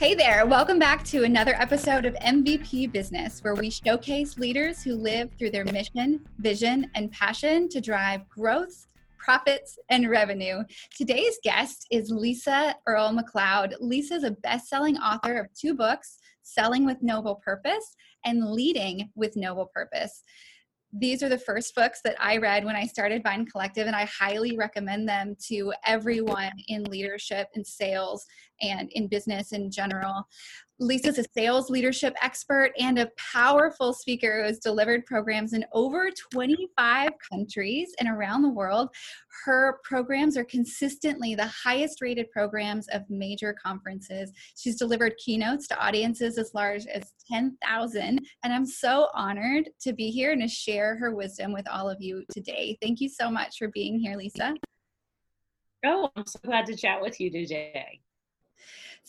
Hey there, welcome back to another episode of MVP Business, where we showcase leaders who live through their mission, vision, and passion to drive growth, profits, and revenue. Today's guest is Lisa Earl McLeod. Lisa is a best selling author of two books Selling with Noble Purpose and Leading with Noble Purpose these are the first books that I read when I started Vine Collective, and I highly recommend them to everyone in leadership and sales and in business in general. Lisa's a sales leadership expert and a powerful speaker who has delivered programs in over 25 countries and around the world. Her programs are consistently the highest rated programs of major conferences. She's delivered keynotes to audiences as large as 10,000, and I'm so honored to be here and to share her wisdom with all of you today. Thank you so much for being here, Lisa. Oh, I'm so glad to chat with you today.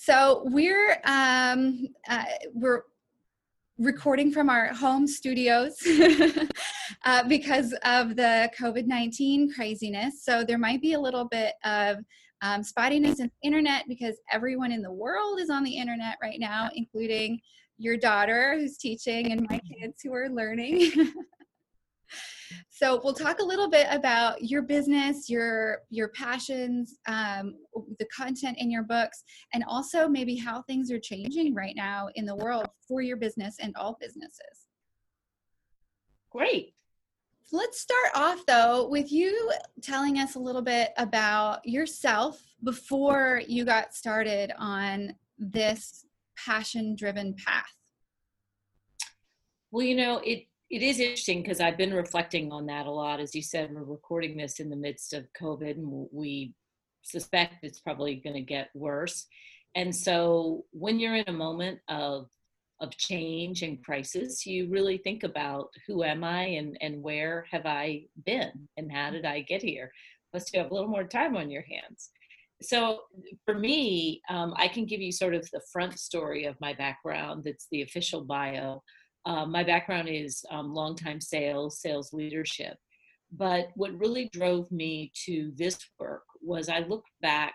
So we're um, uh, we're recording from our home studios uh, because of the COVID nineteen craziness. So there might be a little bit of um, spottiness in the internet because everyone in the world is on the internet right now, including your daughter who's teaching and my kids who are learning. So we'll talk a little bit about your business, your your passions, um, the content in your books, and also maybe how things are changing right now in the world for your business and all businesses. Great. Let's start off though with you telling us a little bit about yourself before you got started on this passion driven path. Well, you know, it it is interesting because I've been reflecting on that a lot. As you said, we're recording this in the midst of COVID, and we suspect it's probably going to get worse. And so, when you're in a moment of of change and crisis, you really think about who am I and and where have I been and how did I get here? Plus, you have a little more time on your hands. So, for me, um, I can give you sort of the front story of my background. That's the official bio uh, my background is um, longtime sales, sales leadership. But what really drove me to this work was I looked back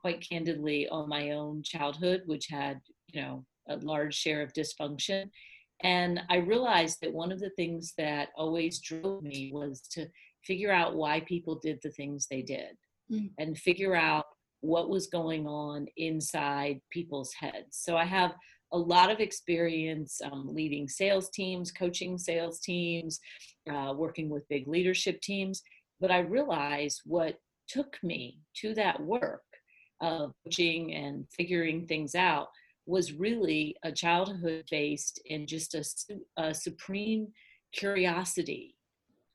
quite candidly on my own childhood, which had, you know, a large share of dysfunction. And I realized that one of the things that always drove me was to figure out why people did the things they did mm. and figure out what was going on inside people's heads. So I have a lot of experience um, leading sales teams, coaching sales teams, uh, working with big leadership teams. But I realized what took me to that work of coaching and figuring things out was really a childhood based in just a, a supreme curiosity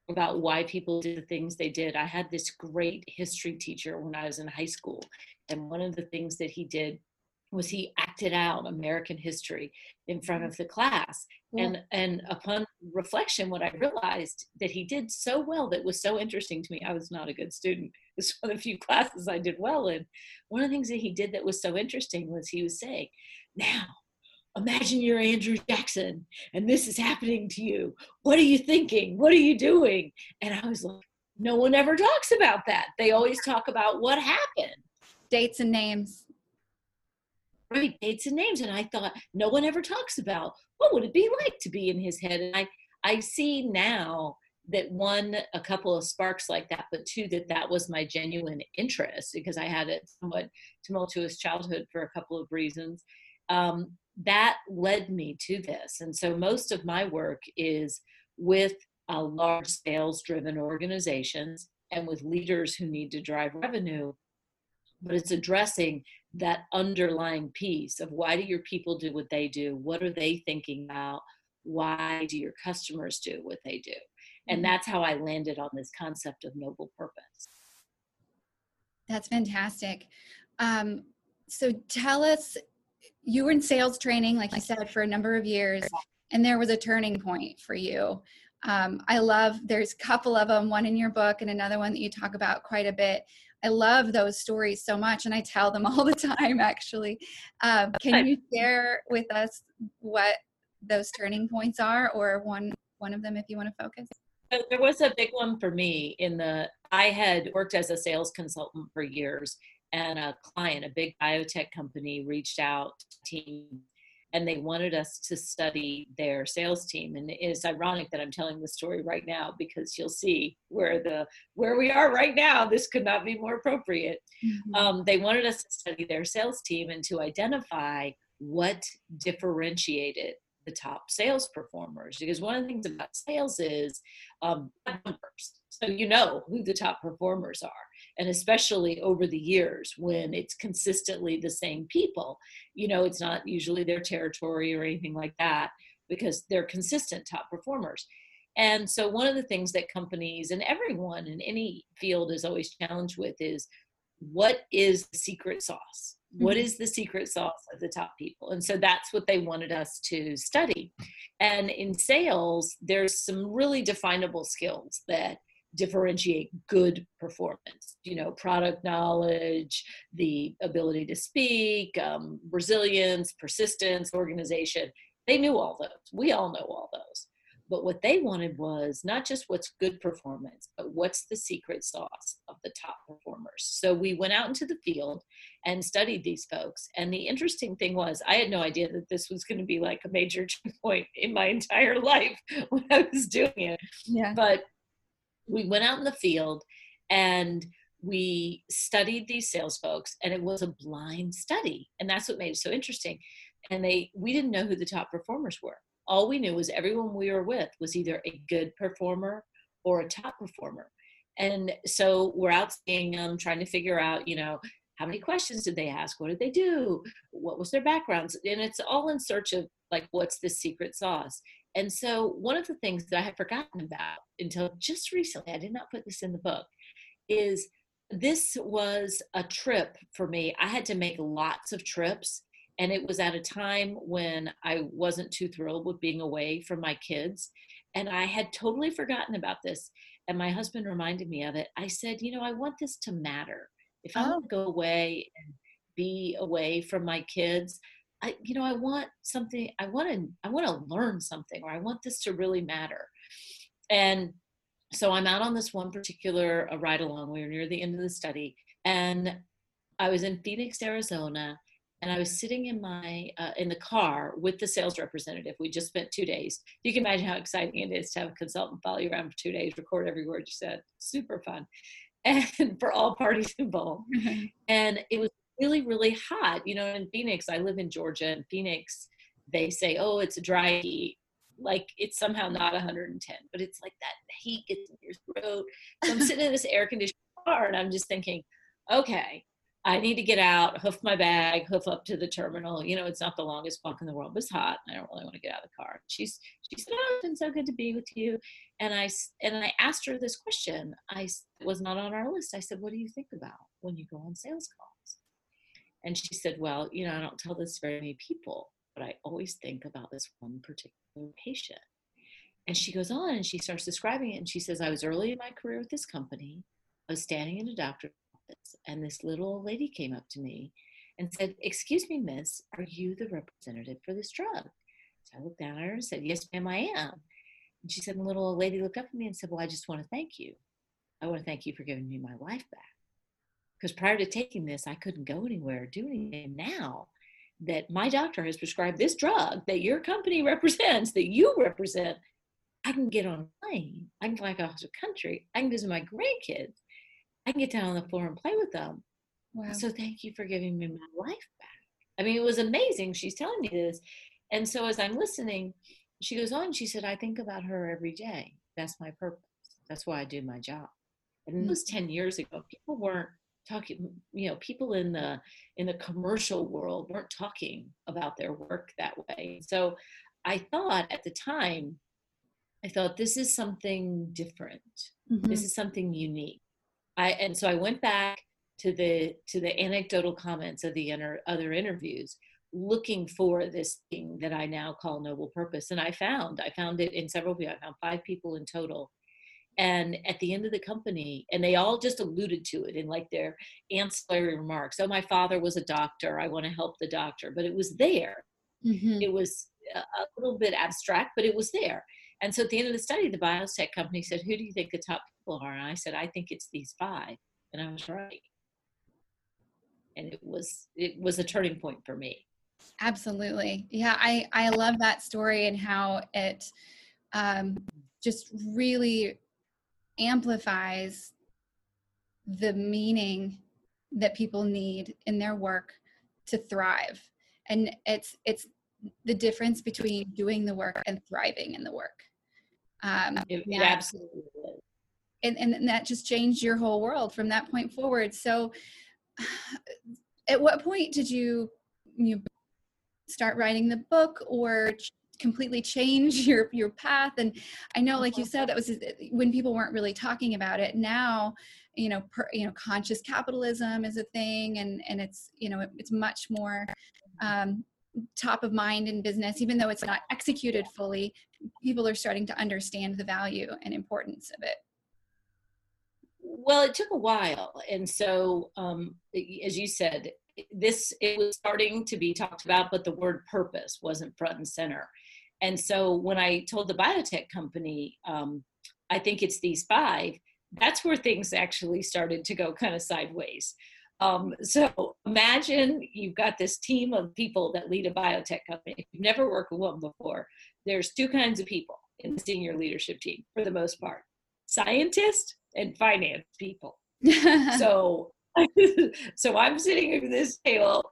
about why people did the things they did. I had this great history teacher when I was in high school, and one of the things that he did was he acted out American history in front mm-hmm. of the class. And and upon reflection, what I realized that he did so well that was so interesting to me. I was not a good student. It was one of the few classes I did well in. One of the things that he did that was so interesting was he was saying, Now imagine you're Andrew Jackson and this is happening to you. What are you thinking? What are you doing? And I was like, no one ever talks about that. They always talk about what happened. Dates and names dates and names? And i thought no one ever talks about what would it be like to be in his head? And i i see now that one a couple of sparks like that but two that that was my genuine interest because i had a somewhat tumultuous childhood for a couple of reasons. Um, that led me to this. And so most of my work is with a large sales driven organizations and with leaders who need to drive revenue but it's addressing that underlying piece of why do your people do what they do? What are they thinking about? Why do your customers do what they do? And mm-hmm. that's how I landed on this concept of noble purpose. That's fantastic. Um, so tell us, you were in sales training, like you said, for a number of years, and there was a turning point for you. Um, I love, there's a couple of them, one in your book and another one that you talk about quite a bit I love those stories so much, and I tell them all the time. Actually, um, can you share with us what those turning points are, or one one of them, if you want to focus? There was a big one for me in the. I had worked as a sales consultant for years, and a client, a big biotech company, reached out to team and they wanted us to study their sales team. And it's ironic that i'm telling the story right now because you'll see where the where we are right now. This could not be more appropriate. Mm-hmm. um, they wanted us to study their sales team and to identify what differentiated the top sales performers. Because one of the things about sales is um, numbers. So you know who the top performers are and especially over the years when it's consistently the same people you know it's not usually their territory or anything like that because they're consistent top performers. And so one of the things that companies and everyone in any field is always challenged with is what is the secret sauce? What mm-hmm. the secret sauce of the top people? And so that's what they wanted us to study. And in sales there's some really definable skills that differentiate good performance you know product knowledge the ability to speak um, resilience persistence organization. They knew all those. We all know all those. But what they wanted was not just what's good performance but what's the secret sauce of the top performers. So we went out into the field and studied these folks. And the interesting thing was i had no idea that this was going to be like a major point in my entire life when i was doing it. Yeah. but we went out in the field and we studied these sales folks and it was a blind study and that's what made it so interesting. And they we didn't know who the top performers were. All we knew was everyone we were with was either a good performer or a top performer. And so we're out seeing them trying to figure out you know how many questions did they ask? What did they do? What was their backgrounds? And it's all in search of like what's the secret sauce and so, one of the things that I had forgotten about until just recently, I did not put this in the book, is this was a trip for me. I had to make lots of trips, and it was at a time when I wasn't too thrilled with being away from my kids. And I had totally forgotten about this. And my husband reminded me of it. I said, You know, I want this to matter. If I oh. want to go away and be away from my kids, I, you know, I want something, I want to, I want to learn something, or I want this to really matter. And so I'm out on this one particular uh, ride along. We were near the end of the study, and I was in Phoenix, Arizona, and I was sitting in my uh, in the car with the sales representative. We just spent two days. You can imagine how exciting it is to have a consultant follow you around for two days, record every word you said. Super fun, and for all parties involved. and it was really, really hot. You know, in Phoenix, I live in Georgia, and Phoenix, they say, oh, it's a dry heat. Like it's somehow not 110, but it's like that heat gets in your throat. So I'm sitting in this air conditioned car, and I'm just thinking, okay, I need to get out, hoof my bag, hoof up to the terminal. You know, it's not the longest walk in the world, but it's hot. I don't really want to get out of the car. She's she said, "Oh, it's been so good to be with you." And I and I asked her this question. I was not on our list. I said, "What do you think about when you go on sales calls?" And she said, Well, you know, I don't tell this very many people, but I always think about this one particular patient. And she goes on and she starts describing it. And she says, I was early in my career with this company. I was standing in a doctor's office, and this little lady came up to me and said, Excuse me, miss, are you the representative for this drug? So I looked down at her and said, Yes, ma'am, I am. And she said, The little lady looked up at me and said, Well, I just want to thank you. I want to thank you for giving me my life back because prior to taking this, I couldn't go anywhere, do anything. Now that my doctor has prescribed this drug that your company represents, that you represent, I can get on a plane. I can fly across the country. I can visit my grandkids. I can get down on the floor and play with them. Wow. So thank you for giving me my life back. I mean, it was amazing. She's telling me this. And so as I'm listening, she goes on, she said, I think about her every day. That's my purpose. That's why I do my job. And it was mm. 10 years ago. People weren't talking you know people in the in the commercial world weren't talking about their work that way. So i thought at the time i thought this is something different. Mm-hmm. this is something unique. I and so i went back to the to the anecdotal comments of the inter, other interviews looking for this thing that i now call noble purpose. And i found i found it in several people. I found five people in total and at the end of the company and they all just alluded to it in like their ancillary remarks oh my father was a doctor i want to help the doctor but it was there. Mm-hmm. it was a, little bit abstract but it was there. And so at the end of the study the biotech company said who do you think the top people are? And i said i think it's these five and i was right. And it was it was a turning point for me. Absolutely. Yeah i i love that story and how it um, just really amplifies the meaning that people need in their work to thrive. And it's it's the difference between doing the work and thriving in the work. Um, it, it absolutely is. And, and that just changed your whole world from that point forward. So at what point did you you start writing the book or completely change your your path. And i know like you said that was when people weren't really talking about it. Now you know per, you know conscious capitalism is a thing and and it's you know it, it's much more um, top of mind in business. Even though it's not executed fully people are starting to understand the value and importance of it. Well it took a while. And so um, as you said this it was starting to be talked about but the word purpose wasn't front and center and so when i told the biotech company um, i think it's these five that's where things actually started to go kind of sideways. Um, so imagine you've got this team of people that lead a biotech company. If you've never worked with one before, there's two kinds of people in the senior leadership team for the most part scientists and finance people. so so I'm sitting at this table.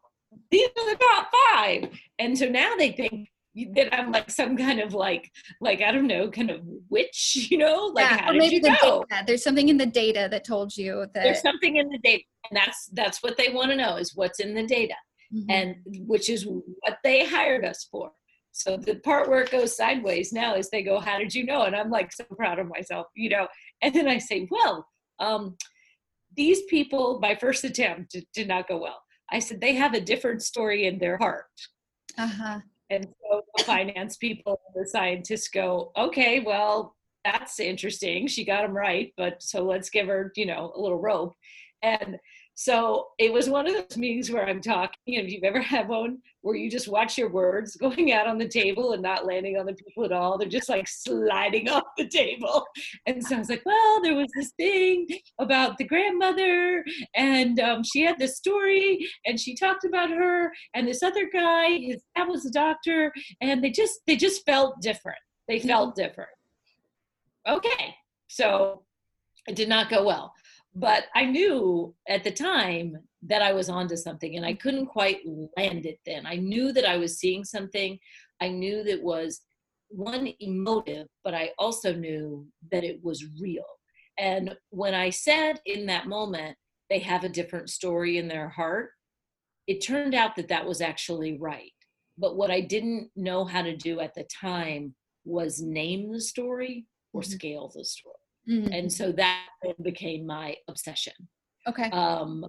These are the top five. And so now they think that I'm like some kind of like like I don't know kind of witch, you know? Like yeah, how maybe the know? data. There's something in the data that told you that there's something in the data, and that's that's what they want to know is what's in the data, mm-hmm. and which is what they hired us for. So the part where it goes sideways now is they go, "How did you know?" And I'm like so proud of myself, you know. And then I say, "Well, um, these people, my first attempt did, did not go well." I said they have a different story in their heart. Uh huh and so the finance people, the scientists go, okay, well, that's interesting. She got them right, but so let's give her, you know, a little rope. And so it was one of those meetings where I'm talking, and if you've ever had one where you just watch your words going out on the table and not landing on the people at all, they're just like sliding off the table. And so I was like, well, there was this thing about the grandmother, and um, she had this story, and she talked about her, and this other guy, his dad was a doctor, and they just they just felt different. They felt mm-hmm. different. Okay, so it did not go well but I knew at the time that I was onto something and I couldn't quite land it then. I knew that I was seeing something. I knew that was one emotive, but I also knew that it was real. And when I said in that moment, they have a different story in their heart, it turned out that that was actually right. But what I didn't know how to do at the time was name the story or mm-hmm. scale the story. Mm-hmm. And so that became my obsession. Okay. Um,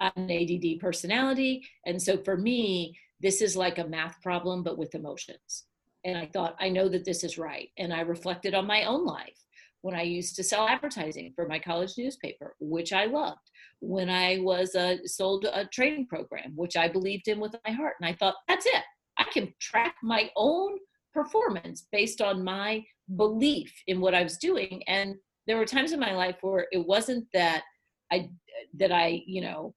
I'm an ADD personality. And so for me, this is like a math problem, but with emotions. And I thought, I know that this is right. And I reflected on my own life when I used to sell advertising for my college newspaper, which I loved. When I was uh, sold a training program, which I believed in with my heart. And I thought, that's it. I can track my own performance based on my belief in what I was doing. And there were times in my life where it wasn't that I that I, you know,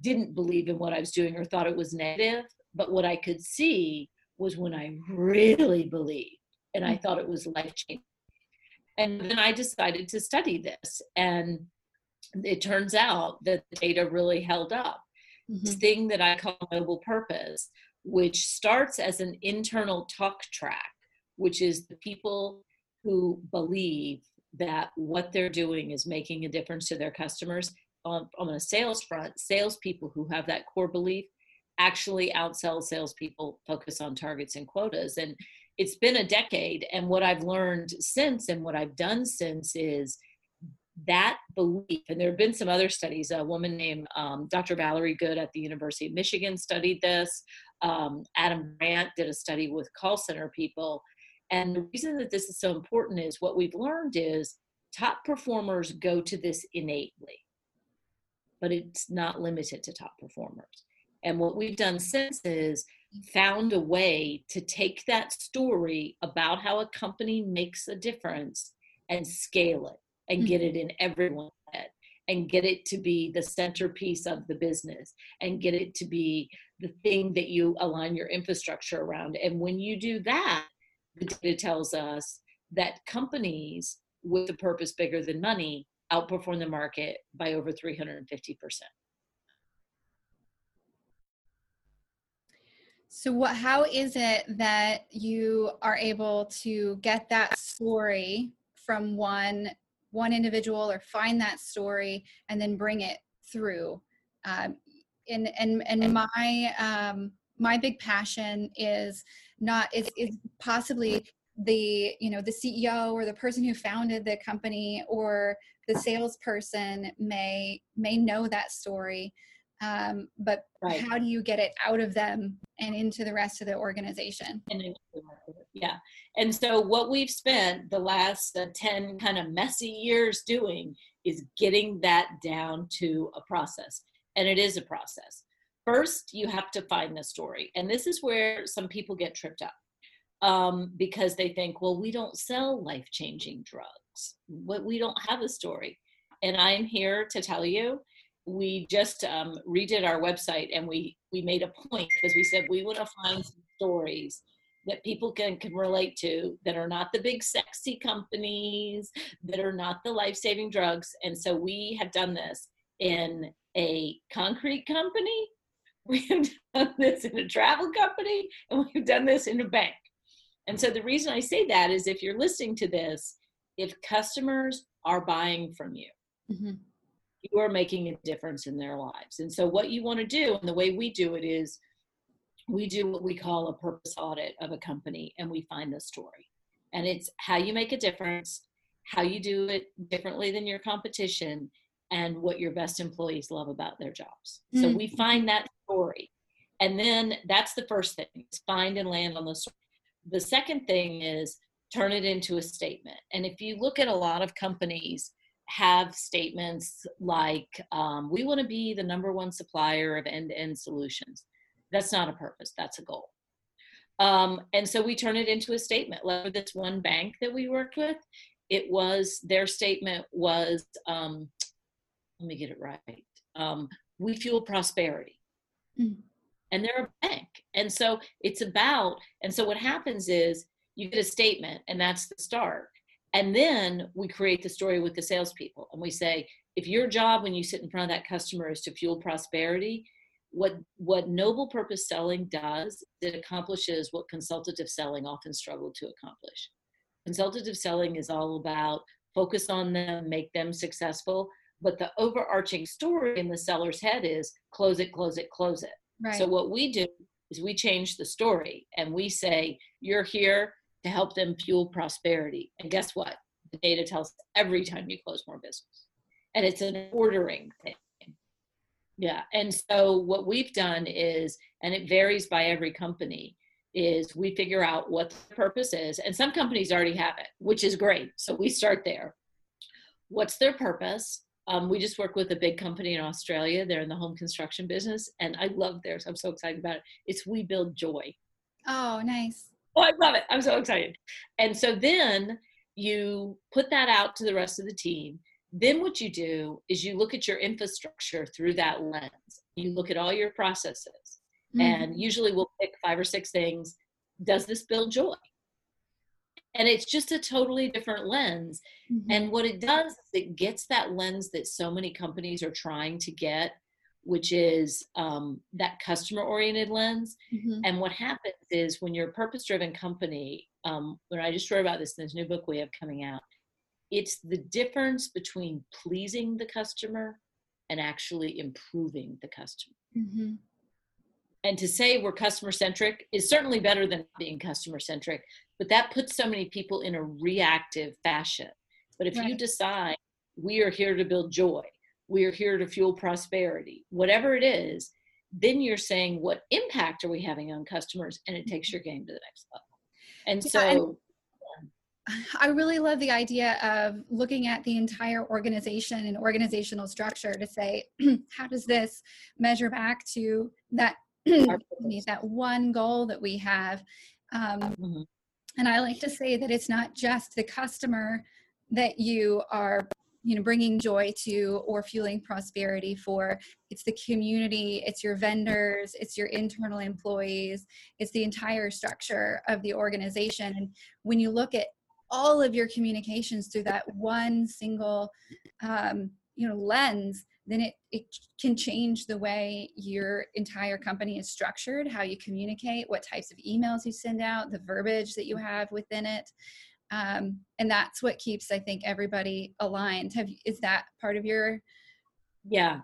didn't believe in what I was doing or thought it was negative, but what I could see was when I really believed and I thought it was life changing. And then I decided to study this and it turns out that the data really held up. Mm-hmm. This thing that I call noble purpose, which starts as an internal talk track, which is the people who believe that what they're doing is making a difference to their customers. On, on a sales front, salespeople who have that core belief actually outsell salespeople focus on targets and quotas. And it's been a decade. And what I've learned since and what I've done since is that belief, and there have been some other studies. A woman named um, Dr. Valerie Good at the University of Michigan studied this. Um, Adam Grant did a study with call center people and the reason that this is so important is what we've learned is top performers go to this innately, but it's not limited to top performers. And what we've done since is found a way to take that story about how a company makes a difference and scale it and get mm-hmm. it in everyone's head. and get it to be the centerpiece of the business and get it to be the thing that you align your infrastructure around. And when you do that, the data tells us that companies with a purpose bigger than money outperform the market by over 350%. So what how is it that you are able to get that story from one one individual or find that story and then bring it through? Um, and and and my um, my big passion is not is is possibly the you know the ceo or the person who founded the company or the salesperson may may know that story. Um, but right. how do you get it out of them and into the rest of the organization? Yeah. And so what we've spent the last uh, 10 kind of messy years doing is getting that down to a process. And it is a process first you have to find the story and this is where some people get tripped up um, because they think well we don't sell life-changing drugs. What we don't have a story. And i'm here to tell you we just um, redid our website and we we made a point because we said we want to find some stories that people can, can relate to that are not the big sexy companies that are not the life-saving drugs and so we have done this in a concrete company we've done this in a travel company and we've done this in a bank and so the reason i say that is if you're listening to this if customers are buying from you mm-hmm you are making a difference in their lives. And so, what you want to do, and the way we do it is we do what we call a purpose audit of a company and we find the story. And it's how you make a difference, how you do it differently than your competition, and what your best employees love about their jobs. Mm-hmm. So, we find that story. And then that's the first thing is find and land on the story. The second thing is turn it into a statement. And if you look at a lot of companies, have statements like, um, we want to be the number one supplier of end to end solutions. That's not a purpose, that's a goal. Um, and so we turn it into a statement. Like this one bank that we worked with, it was their statement was, um, let me get it right. Um, we fuel prosperity. Mm. And they're a bank. And so it's about, and so what happens is you get a statement, and that's the start. And then we create the story with the salespeople and we say, if your job when you sit in front of that customer is to fuel prosperity, what what noble purpose selling does, it accomplishes what consultative selling often struggled to accomplish. Consultative selling is all about focus on them, make them successful, but the overarching story in the seller's head is close it, close it, close it. Right. So what we do is we change the story and we say, you're here to help them fuel prosperity. And guess what? The data tells every time you close more business. And it's an ordering thing. Yeah. And so what we've done is, and it varies by every company, is we figure out what the purpose is. And some companies already have it, which is great. So we start there. What's their purpose? Um, we just work with a big company in Australia. They're in the home construction business, and I love theirs. I'm so excited about it. It's We Build Joy. Oh, nice. Oh, I love it. I'm so excited. And so then you put that out to the rest of the team. Then what you do is you look at your infrastructure through that lens. You look at all your processes. Mm-hmm. And usually we'll pick five or six things. Does this build joy? And it's just a totally different lens. Mm-hmm. And what it does is it gets that lens that so many companies are trying to get which is um, that customer oriented lens. Mm-hmm. And what happens is when you're a purpose driven company, um, when I just wrote about this in this new book we have coming out, it's the difference between pleasing the customer and actually improving the customer. Mm-hmm. And to say we're customer centric is certainly better than being customer centric, but that puts so many people in a reactive fashion. But if right. you decide we are here to build joy, we are here to fuel prosperity, whatever it is, then you're saying what impact are we having on customers and it takes mm-hmm. your game to the next level. And yeah, so and I really love the idea of looking at the entire organization and organizational structure to say, how does this measure back to that that one goal that we have? Um, mm-hmm. And I like to say that it's not just the customer that you are you know bringing joy to or fueling prosperity for. It's the community it's your vendors it's your internal employees it's the entire structure of the organization. And when you look at all of your communications through that one single um, you know lens then it, it can change the way your entire company is structured how you communicate what types of emails you send out the verbiage that you have within it. Um, and that's what keeps i think everybody aligned. Have is that part of your yeah.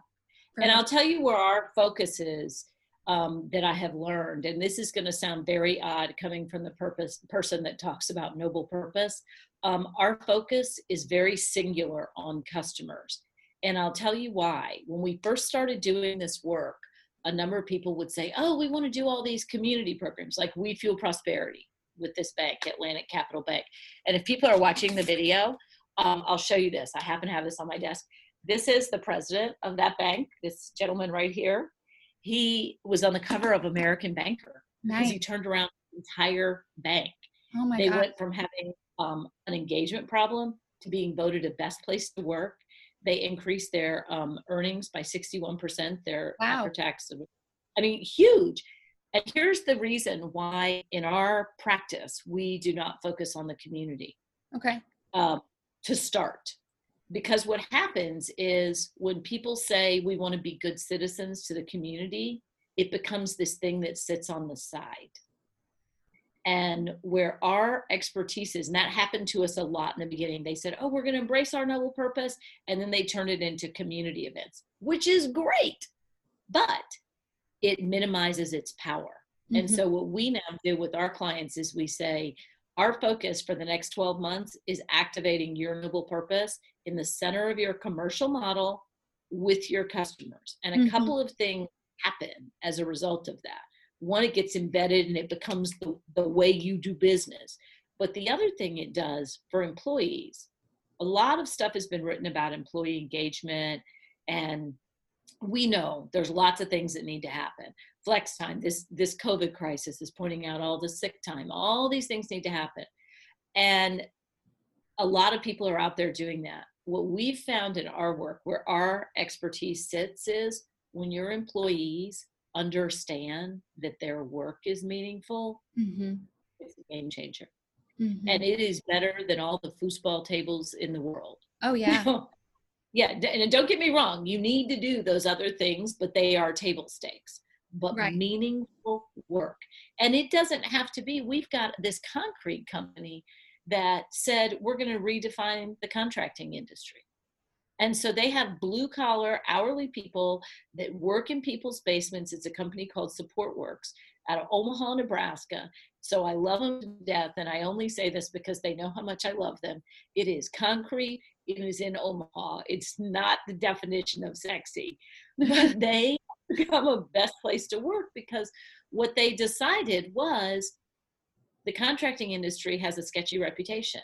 And i'll tell you where our focus is um, that i have learned and this is going to sound very odd coming from the purpose person that talks about noble purpose. Um, our focus is very singular on customers and i'll tell you why when we first started doing this work a number of people would say oh we want to do all these community programs like we fuel prosperity with this bank, Atlantic Capital Bank. And if people are watching the video, um, I'll show you this. I happen to have this on my desk. This is the president of that bank, this gentleman right here. He was on the cover of American Banker because nice. he turned around the entire bank. Oh my they God. went from having um, an engagement problem to being voted a best place to work. They increased their um, earnings by 61%, their wow. after tax. I mean, huge. And here's the reason why in our practice we do not focus on the community. Okay. Um, to start. Because what happens is when people say we want to be good citizens to the community, it becomes this thing that sits on the side. And where our expertise is, and that happened to us a lot in the beginning, they said, Oh, we're going to embrace our noble purpose. And then they turned it into community events, which is great. But it minimizes its power. Mm-hmm. And so, what we now do with our clients is we say, our focus for the next 12 months is activating your noble purpose in the center of your commercial model with your customers. And a mm-hmm. couple of things happen as a result of that. One, it gets embedded and it becomes the, the way you do business. But the other thing it does for employees, a lot of stuff has been written about employee engagement and we know there's lots of things that need to happen. Flex time this this covid crisis is pointing out all the sick time all these things need to happen. And a lot of people are out there doing that. What we've found in our work where our expertise sits is when your employees understand that their work is meaningful mm-hmm. it's a game changer mm-hmm. and it is better than all the foosball tables in the world oh yeah yeah and don't get me wrong you need to do those other things but they are table stakes but right. meaningful work and it doesn't have to be we've got this concrete company that said we're going to redefine the contracting industry and so they have blue collar hourly people that work in people's basements it's a company called Supportworks out of omaha nebraska so I love them to death. And I only say this because they know how much I love them. It is concrete, it is in Omaha. It's not the definition of sexy, but they become a best place to work because what they decided was the contracting industry has a sketchy reputation.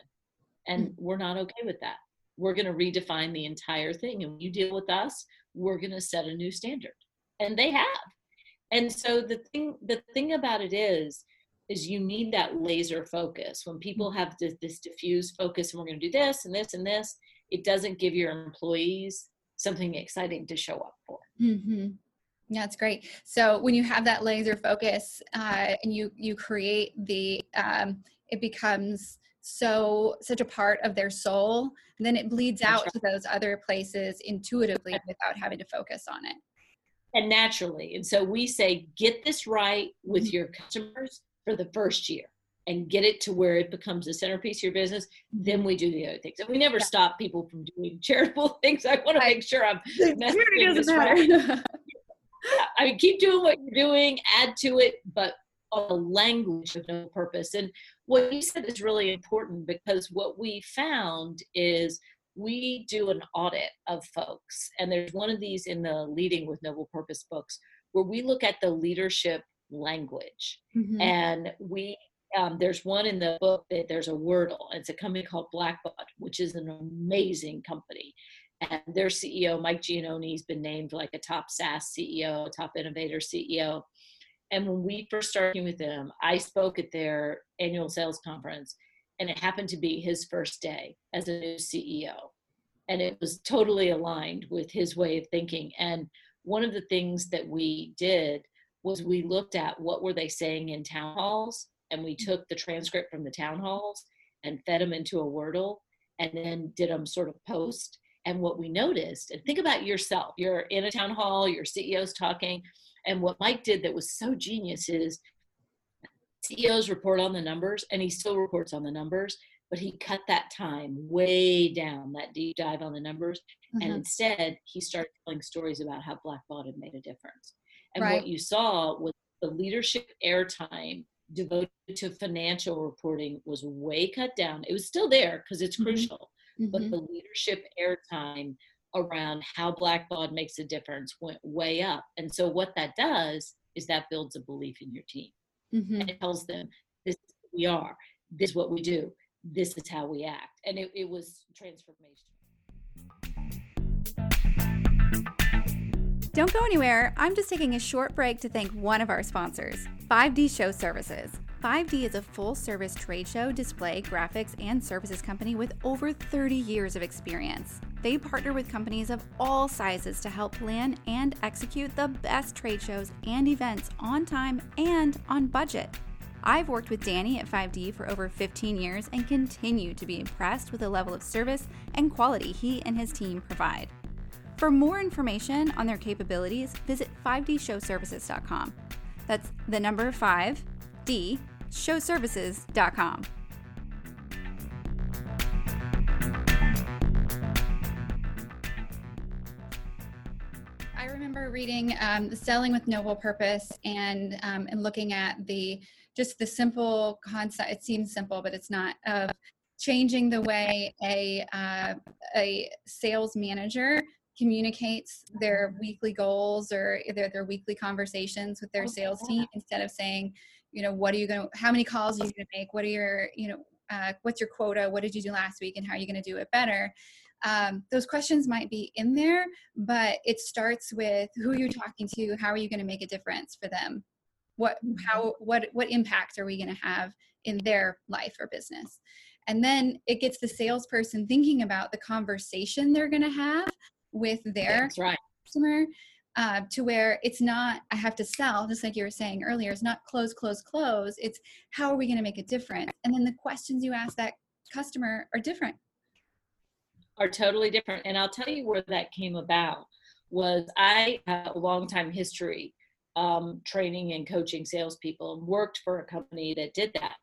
And mm-hmm. we're not okay with that. We're going to redefine the entire thing. And you deal with us, we're going to set a new standard. And they have. And so the thing the thing about it is is you need that laser focus. When people have this, this diffuse focus and we're going to do this and this and this, it doesn't give your employees something exciting to show up for. Mm-hmm. Yeah, that's great. So when you have that laser focus uh, and you you create the, um, it becomes so such a part of their soul. then it bleeds out right. to those other places intuitively without having to focus on it. And naturally, and so we say, get this right with mm-hmm. your customers for the first year and get it to where it becomes the centerpiece of your business, then we do the other things. And we never yeah. stop people from doing charitable things. I want to make sure I'm messaging this right. I mean, keep doing what you're doing, add to it, but a language of no purpose. And what you said is really important because what we found is we do an audit of folks. And there's one of these in the Leading with Noble Purpose books where we look at the leadership language. Mm-hmm. And we um, there's one in the book that there's a Wordle. It's a company called Blackbaud, which is an amazing company. And their CEO, Mike Gianoni, has been named like a top SaaS CEO, top innovator CEO. And when we first started with them, I spoke at their annual sales conference, and it happened to be his first day as a new CEO. and it was totally aligned with his way of thinking. And one of the things that we did was we looked at what were they saying in town halls and we took the transcript from the town halls and fed them into a wordle and then did them sort of post. And what we noticed and think about yourself. You're in a town hall your ceo's talking and what mike did that was so genius is ceos report on the numbers and he still reports on the numbers but he cut that time way down that deep dive on the numbers mm-hmm. and instead he started telling stories about how Black blackbaud had made a difference and right. what you saw was the leadership airtime devoted to financial reporting was way cut down it was still there because it's mm-hmm. crucial mm-hmm. but the leadership airtime around how blackbaud makes a difference went way up and so what that does is that builds a belief in your team mm-hmm. and it tells them this is who we are this is what we do this is how we act. And it, it was transformation. Don't go anywhere. I'm just taking a short break to thank one of our sponsors, 5D Show Services. 5D is a full service trade show, display, graphics, and services company with over 30 years of experience. They partner with companies of all sizes to help plan and execute the best trade shows and events on time and on budget. I've worked with Danny at 5D for over 15 years and continue to be impressed with the level of service and quality he and his team provide. For more information on their capabilities, visit 5dshowservices.com. That's the number 5D showservices.com. remember reading um, Selling with Noble Purpose and um, and looking at the just the simple concept it seems simple but it's not of changing the way a uh, a sales manager communicates their weekly goals or their, their weekly conversations with their sales team instead of saying you know what are you going to how many calls are you going to make? What are your you know uh, what's your quota? What did you do last week and how are you going to do it better um, those questions might be in there but it starts with who you're talking to? How are you going to make a difference for them? What mm-hmm. how what what impact are we going to have in their life or business? And then it gets the salesperson thinking about the conversation they're going to have with their right. customer uh, to where it's not i have to sell just like you were saying earlier it's not close close close it's how are we going to make a difference? And then the questions you ask that customer are different are totally different and i'll tell you where that came about was i have a long time history um, training and coaching salespeople and worked for a company that did that.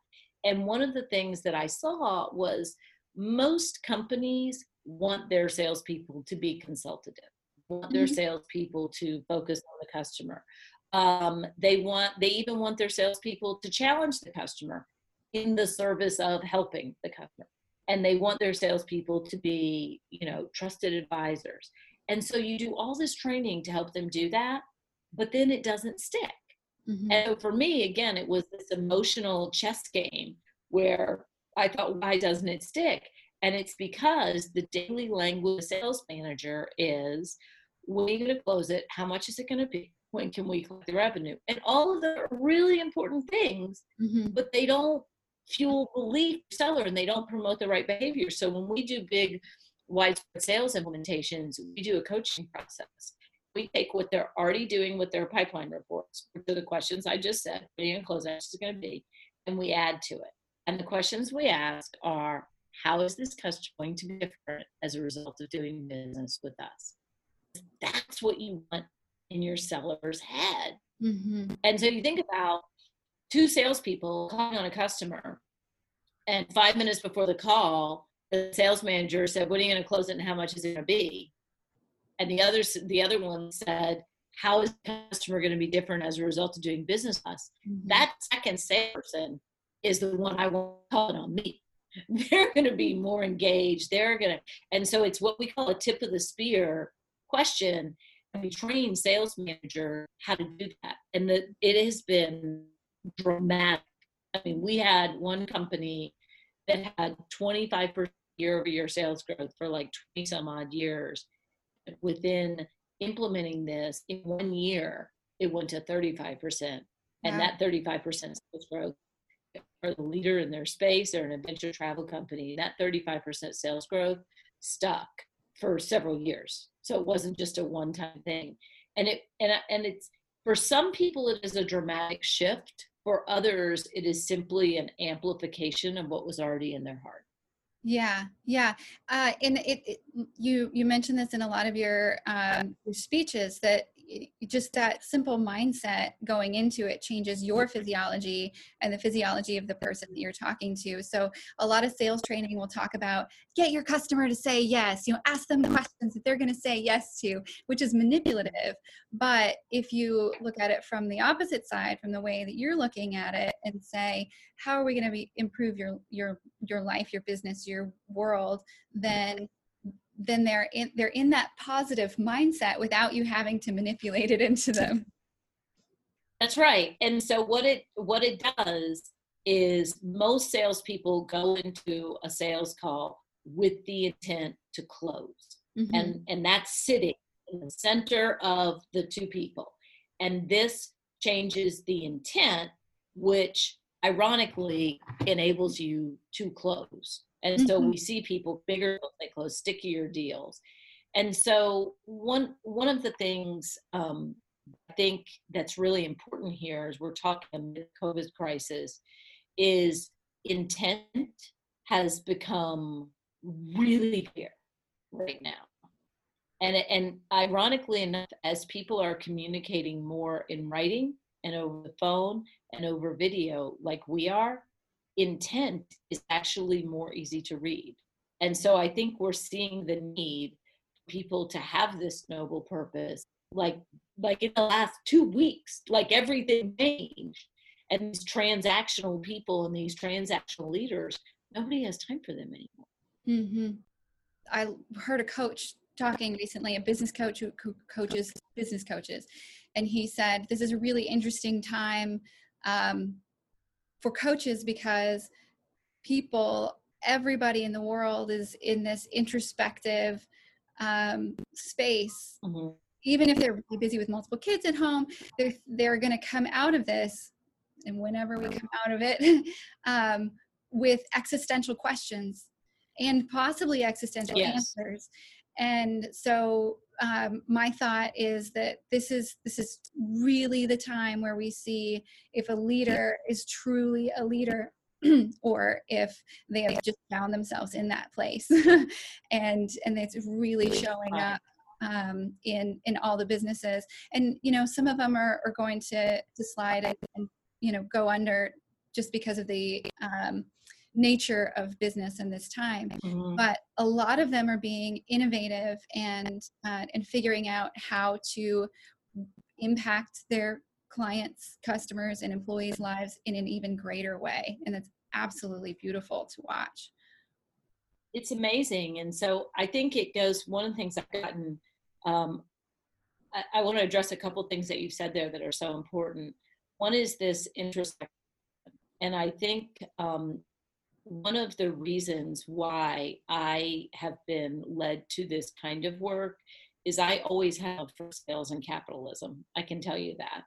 And one of the things that I saw was most companies want their salespeople to be consultative, want mm-hmm. their salespeople to focus on the customer. Um, they want, they even want their salespeople to challenge the customer in the service of helping the customer. And they want their salespeople to be, you know, trusted advisors. And so you do all this training to help them do that but then it doesn't stick. Mm-hmm. And for me, again, it was this emotional chess game where I thought, why doesn't it stick? And it's because the daily language sales manager is when are you going to close it? How much is it going to be? When can we collect the revenue? And all of the really important things, mm-hmm. but they don't fuel belief seller and they don't promote the right behavior. So when we do big widespread sales implementations, we do a coaching process we take what they're already doing with their pipeline reports, to the questions I just said, going to close is going to be, and we add to it. And the questions we ask are, how is this customer going to be different as a result of doing business with us? That's what you want in your seller's head. Mm-hmm. And so you think about two salespeople calling on a customer, and five minutes before the call, the sales manager said, What are you going to close it and how much is it going to be? and the others the other one said how is the customer going to be different as a result of doing business with us? Mm-hmm. that second salesperson is the one i want calling on me. They're going to be more engaged. They're going to and so it's what we call a tip of the spear question. And we train sales manager how to do that. And the, it has been dramatic i mean we had one company that had 25% year over year sales growth for like 20 some odd years within implementing this in one year, it went to 35%. And that 35% sales growth are the leader in their space. They're an adventure travel company. That 35% sales growth stuck for several years. So it wasn't just a one time thing. And it and and it's for some people it is a dramatic shift. For others, it is simply an amplification of what was already in their heart. Yeah, yeah, uh, and it, it, you you mentioned this in a lot of your, um, your speeches that just that simple mindset going into it changes your physiology and the physiology of the person that you're talking to. So a lot of sales training will talk about get your customer to say yes, you know, ask them questions that they're going to say yes to, which is manipulative. But if you look at it from the opposite side, from the way that you're looking at it and say, how are we going to improve your your your life, your business, your world, then then they're in they're in that positive mindset without you having to manipulate it into them. That's right. And so what it what it does is most salespeople go into a sales call with the intent to close. Mm-hmm. and and that's sitting in the center of the two people. And this changes the intent which ironically enables you to close and mm-hmm. so we see people bigger they close stickier deals and so one one of the things um, i think that's really important here as we're talking amid covid crisis is intent has become really clear right now and and ironically enough as people are communicating more in writing and over the phone and over video like we are intent is actually more easy to read. And so I think we're seeing the need for people to have this noble purpose. Like like in the last two weeks, like everything changed. And these transactional people and these transactional leaders, nobody has time for them anymore. Mm-hmm. I heard a coach talking recently, a business coach who coaches business coaches, and he said, This is a really interesting time um, for coaches because people everybody in the world is in this introspective um, space mm-hmm. even if they're really busy with multiple kids at home they're, they're going to come out of this and whenever we come out of it um, with existential questions and possibly existential yes. answers and so um, my thought is that this is this is really the time where we see if a leader is truly a leader or if they have just found themselves in that place. And and it's really showing up um, in in all the businesses. And you know some of them are, are going to to slide and, and you know go under just because of the um, nature of business in this time. Mm-hmm. but a lot of them are being innovative and uh, and figuring out how to impact their clients customers and employees lives in an even greater way and it's absolutely beautiful to watch. It's amazing and so i think it goes one of the things i've gotten um, I, I want to address a couple things that you've said there that are so important. One is this introspection and i think um, one of the reasons why I have been led to this kind of work is I always have for sales and capitalism. I can tell you that.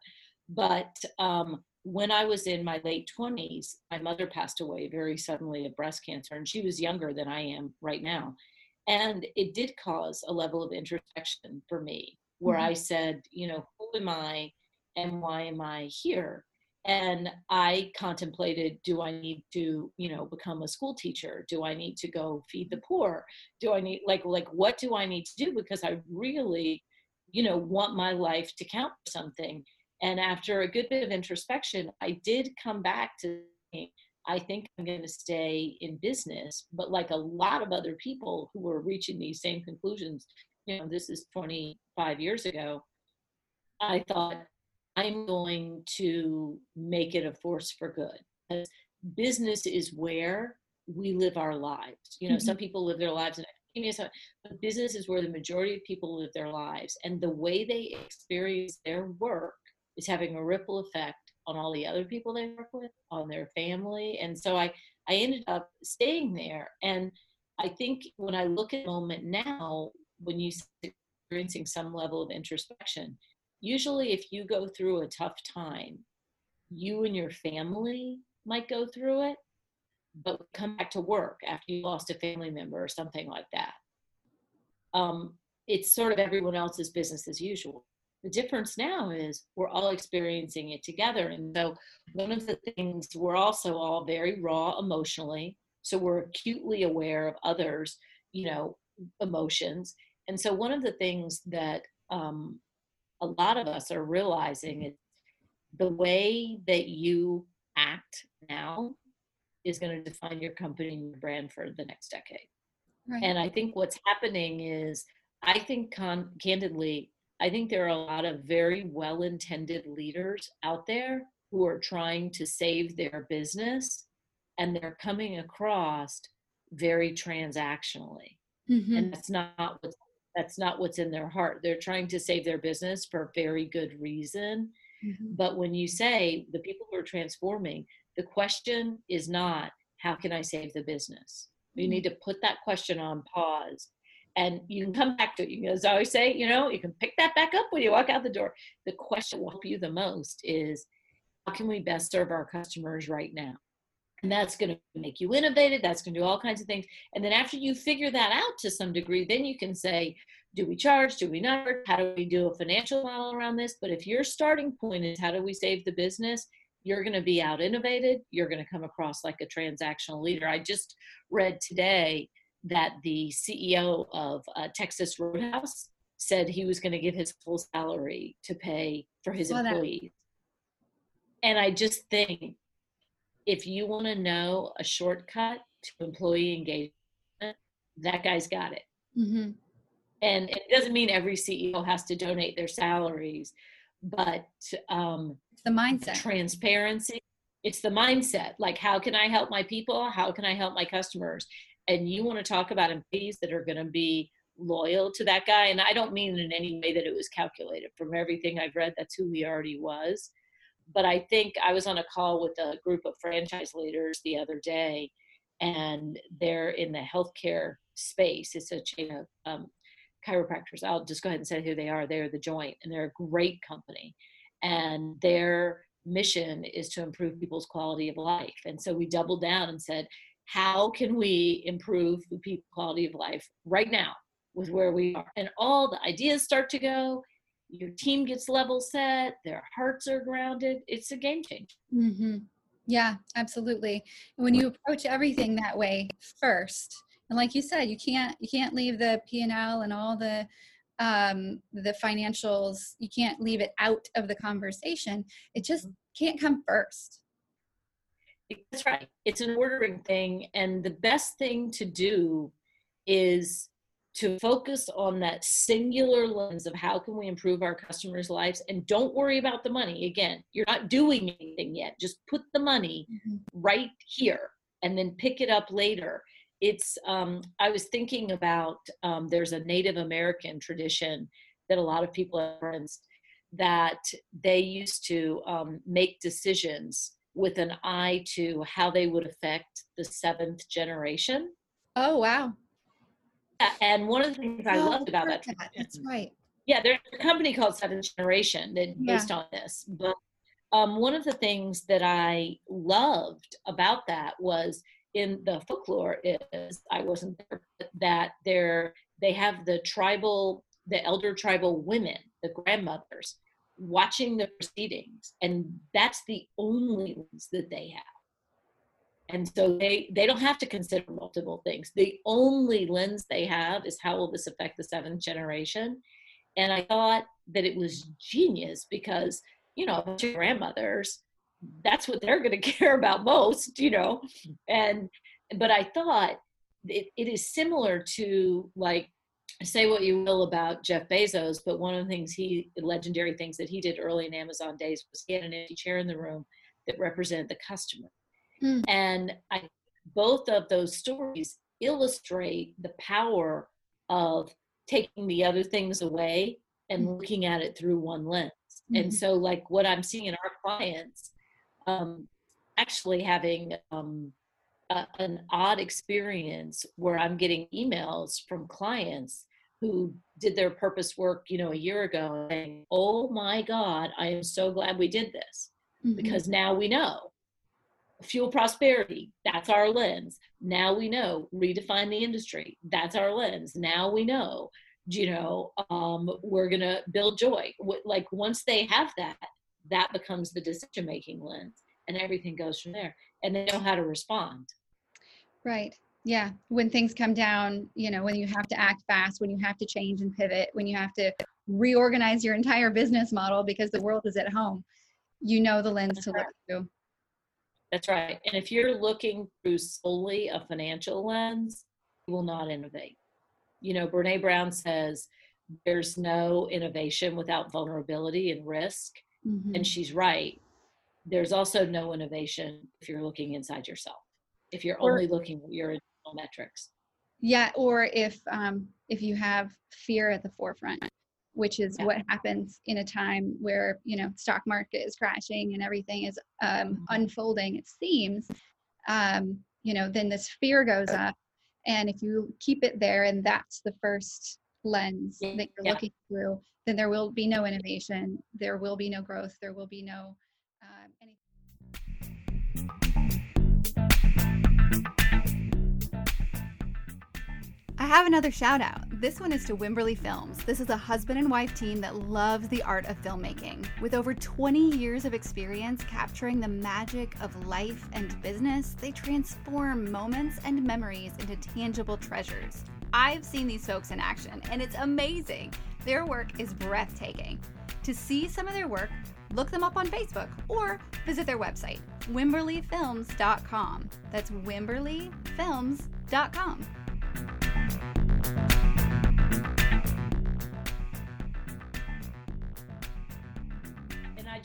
But um, when I was in my late 20s, my mother passed away very suddenly of breast cancer, and she was younger than I am right now. And it did cause a level of introspection for me where mm-hmm. I said, you know, who am I and why am I here? And i contemplated do i need to you know become a school teacher? Do i need to go feed the poor? Do i need like like what do i need to do? Because i really you know want my life to count for something. And after a good bit of introspection i did come back to i think i'm going to stay in business. But like a lot of other people who were reaching these same conclusions you know this is 25 years ago i thought I'm going to make it a force for good. Because business is where we live our lives. You know, mm-hmm. some people live their lives in academia, but business is where the majority of people live their lives. And the way they experience their work is having a ripple effect on all the other people they work with, on their family. And so I, I ended up staying there. And I think when I look at the moment now, when you're experiencing some level of introspection, usually if you go through a tough time you and your family might go through it but come back to work after you lost a family member or something like that um, it's sort of everyone else's business as usual. The difference now is we're all experiencing it together. And so, one of the things we're also all very raw emotionally. So, we're acutely aware of others, you know, emotions. And so, one of the things that um, a lot of us are realizing is the way that you act now is going to define your company and your brand for the next decade. Right. And I think what's happening is, I think con- candidly, I think there are a lot of very well intended leaders out there who are trying to save their business and they're coming across very transactionally. Mm-hmm. And that's not what's that's not what's in their heart. They're trying to save their business for a very good reason. Mm-hmm. But when you say the people who are transforming, the question is not how can I save the business? Mm-hmm. You need to put that question on pause and you can come back to it. You can, as I always say, you know, you can pick that back up when you walk out the door. The question will help you the most is how can we best serve our customers right now? And that's going to make you innovative. That's going to do all kinds of things. And then after you figure that out to some degree, then you can say, do we charge? Do we not? How do we do a financial model around this? But if your starting point is how do we save the business, you're going to be out innovated. You're going to come across like a transactional leader. I just read today that the CEO of uh, Texas Roadhouse said he was going to give his full salary to pay for his employees. And I just think if you want to know a shortcut to employee engagement, that guy's got it. Mm-hmm. And it doesn't mean every CEO has to donate their salaries, but um, it's the mindset, transparency. It's the mindset. Like, how can I help my people? How can I help my customers? and you want to talk about employees that are going to be loyal to that guy and i don't mean in any way that it was calculated from everything i've read that's who he already was but i think i was on a call with a group of franchise leaders the other day and they're in the healthcare space. It's a chain of um, chiropractors. I'll just go ahead and say who they are. They're the joint and they're a great company. And their mission is to improve people's quality of life. And so we doubled down and said how can we improve the people quality of life right now with where we are? And all the ideas start to go your team gets level set their hearts are grounded it's a game changer mm-hmm. yeah absolutely when you approach everything that way first and like you said you can't you can't leave the p&l and all the um the financials you can't leave it out of the conversation it just mm-hmm. can't come first that's right. It's an ordering thing. And the best thing to do is to focus on that singular lens of how can we improve our customers' lives and don't worry about the money. Again, you're not doing anything yet. Just put the money mm-hmm. right here and then pick it up later. It's um, I was thinking about um, there's a Native American tradition that a lot of people have friends that they used to um, make decisions with an eye to how they would affect the seventh generation. Oh, wow. And one of the things I oh, loved about that, that. That's right. Yeah, there's a company called Seventh Generation that yeah. based on this. But um, one of the things that I loved about that was in the folklore is I wasn't there, that they're they have the tribal, the elder tribal women, the grandmothers, watching the proceedings and that's the only ones that they have and so they they don't have to consider multiple things. The only lens they have is how will this affect the seventh generation? And i thought that it was genius because you know grandmothers that's what they're going to care about most you know? And but i thought it, it is similar to like say what you will about Jeff Bezos, but one of the things he, legendary things that he did early in Amazon days was he had an empty chair in the room that represented the customer. Mm. And I, both of those stories illustrate the power of taking the other things away and mm. looking at it through one lens. Mm. And so, like what I'm seeing in our clients, um, actually having um, a, an odd experience where I'm getting emails from clients who did their purpose work, you know, a year ago saying, Oh my God, I am so glad we did this mm-hmm. because now we know fuel prosperity, that's our lens. Now we know redefine the industry, that's our lens. Now we know you know um, we're going to build joy. Like once they have that that becomes the decision making lens and everything goes from there and they know how to respond. Right. Yeah. When things come down you know when you have to act fast when you have to change and pivot when you have to reorganize your entire business model because the world is at home you know the lens to look through that's right. And if you're looking through solely a financial lens you will not innovate. You know brene brown says there's no innovation without vulnerability and risk. Mm-hmm. and she's right. There's also no innovation if you're looking inside yourself if you're or, only looking at your metrics. Yeah or if um, if you have fear at the forefront which is yeah. what happens in a time where you know stock market is crashing and everything is um, mm-hmm. unfolding it seems um, you know then this fear goes up and if you keep it there and that's the first lens that you're yeah. looking through then there will be no innovation there will be no growth there will be no um, anything I have another shout out. This one is to Wimberly Films. This is a husband and wife team that loves the art of filmmaking. With over 20 years of experience capturing the magic of life and business, they transform moments and memories into tangible treasures. I've seen these folks in action, and it's amazing. Their work is breathtaking. To see some of their work, look them up on Facebook or visit their website, wimberlyfilms.com. That's wimberlyfilms.com.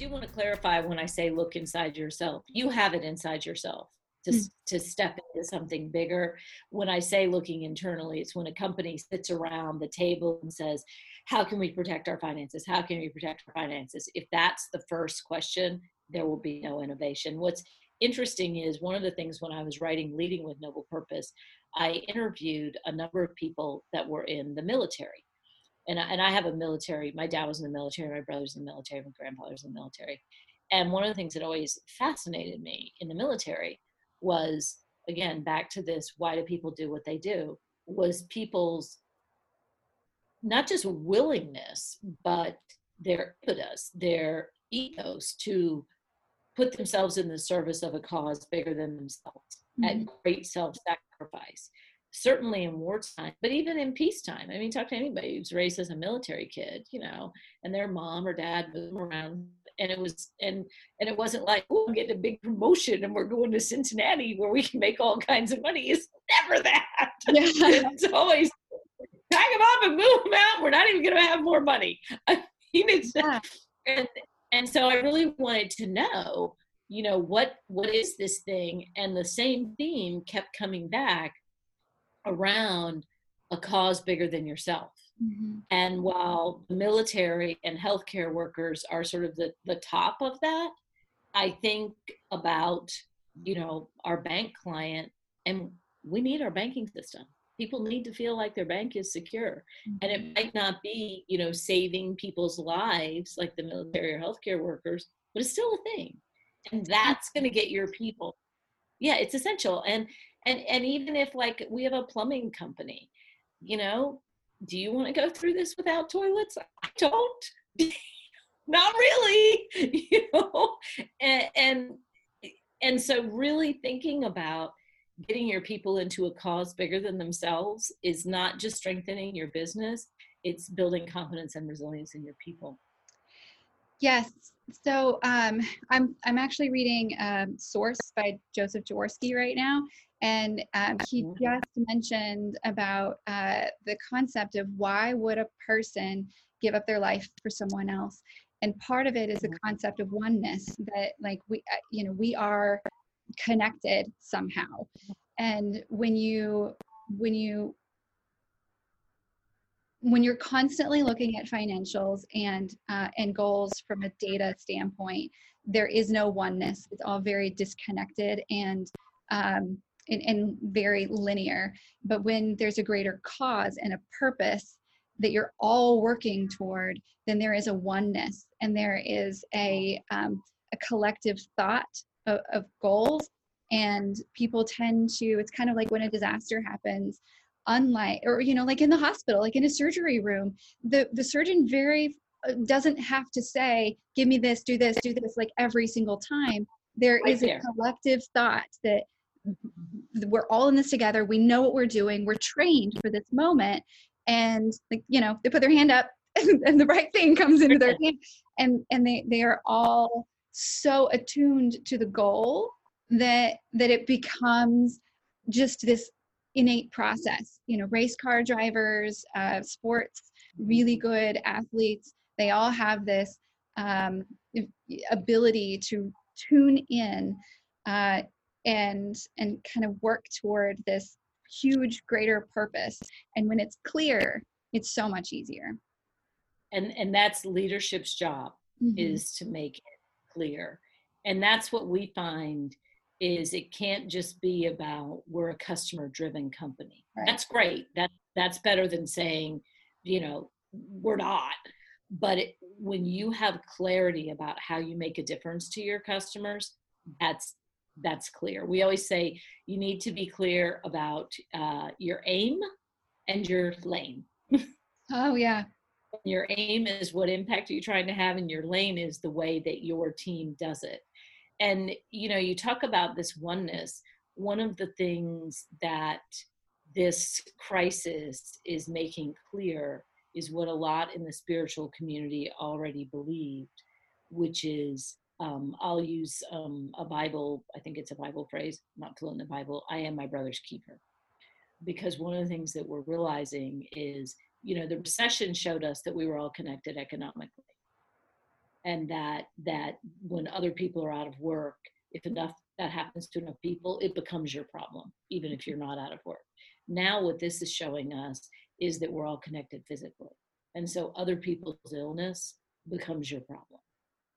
do want to clarify when I say look inside yourself, you have it inside yourself to, mm. to step into something bigger. When I say looking internally, it's when a company sits around the table and says, How can we protect our finances? How can we protect our finances? If that's the first question, there will be no innovation. What's interesting is one of the things when I was writing Leading with Noble Purpose, I interviewed a number of people that were in the military. And I, and I have a military, my dad was in the military, my brother's in the military, my grandfather's in the military. And one of the things that always fascinated me in the military was, again, back to this why do people do what they do? Was people's not just willingness, but their impetus, their ethos to put themselves in the service of a cause bigger than themselves mm-hmm. at great self sacrifice. Certainly in wartime, but even in peacetime. I mean, talk to anybody who's raised as a military kid, you know, and their mom or dad moved around and it was and and it wasn't like oh i'm getting a big promotion and we're going to cincinnati where we can make all kinds of money it's never that yeah. it's always pack them up and move them out we're not even going to have more money i mean it's yeah. and and so i really wanted to know you know what what is this thing and the same theme kept coming back around a cause bigger than yourself mm-hmm. and while the military and healthcare workers are sort of the the top of that i think about you know our bank client and we need our banking system people need to feel like their bank is secure mm-hmm. and it mm-hmm. might not be you know saving people's lives like the military or healthcare workers but it's still a thing and that's going to get your people yeah it's essential and and and even if like we have a plumbing company you know do you want to go through this without toilets? I don't. Not really you know? And, and and so really thinking about getting your people into a cause bigger than themselves is not just strengthening your business it's building confidence and resilience in your people. Yes so um, i'm i'm actually reading um, source by joseph jaworski right now and um, he just mentioned about uh, the concept of why would a person give up their life for someone else? And part of it is the concept of oneness that like we uh, you know we are connected somehow. And when you when you when you're constantly looking at financials and uh, and goals from a data standpoint there is no oneness. It's all very disconnected and um, and, and very linear. But when there's a greater cause and a purpose that you're all working toward then there is a oneness and there is a um, a collective thought of, of goals. And people tend to it's kind of like when a disaster happens unlike or you know like in the hospital like in a surgery room the the surgeon very uh, doesn't have to say give me this do this do this like every single time. There Right is there. a collective thought that we're all in this together. We know what we're doing. We're trained for this moment. And like you know they put their hand up and, and the right thing comes into their hand. And and they they are all so attuned to the goal that that it becomes just this innate process. You know race car drivers uh, sports really good athletes they all have this um, ability to tune in uh, and and kind of work toward this huge greater purpose. And when it's clear it's so much easier. And and that's leadership's job Mhm. is to make it clear. And that's what we find is it can't just be about we're a customer driven company. Right. that's great. That that's better than saying you know we're not. But it, when you have clarity about how you make a difference to your customers that's that's clear. We always say you need to be clear about uh, your aim and your lane. Oh yeah. Your aim is what impact are you trying to have and your lane is the way that your team does it. And you know you talk about this oneness. One of the things that this crisis is making clear is what a lot in the spiritual community already believed which is um, i'll use um, a bible i think it's a bible phrase not fluent in the bible i am my brother's keeper. Because one of the things that we're realizing is you know the recession showed us that we were all connected economically. And that that when other people are out of work if enough that happens to enough people it becomes your problem even if you're not out of work. Now what this is showing us is that we're all connected physically. And so other people's illness becomes your problem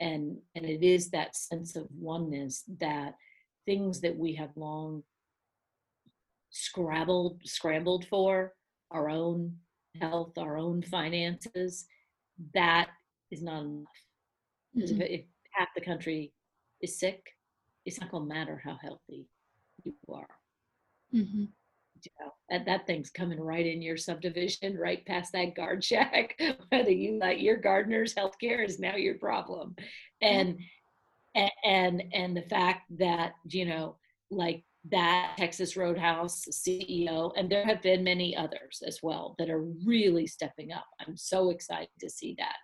and and it is that sense of oneness that things that we have long scrabbled scrambled for our own health our own finances that is not enough because Mhm. if, if half the country is sick it's not going to matter how healthy you are Mhm. Know that, that thing's coming right in your subdivision right past that guard shack whether you like your gardener's health care is now your problem. And a- and and the fact that you know like that texas roadhouse ceo and there have been many others as well that are really stepping up. I'm so excited to see that.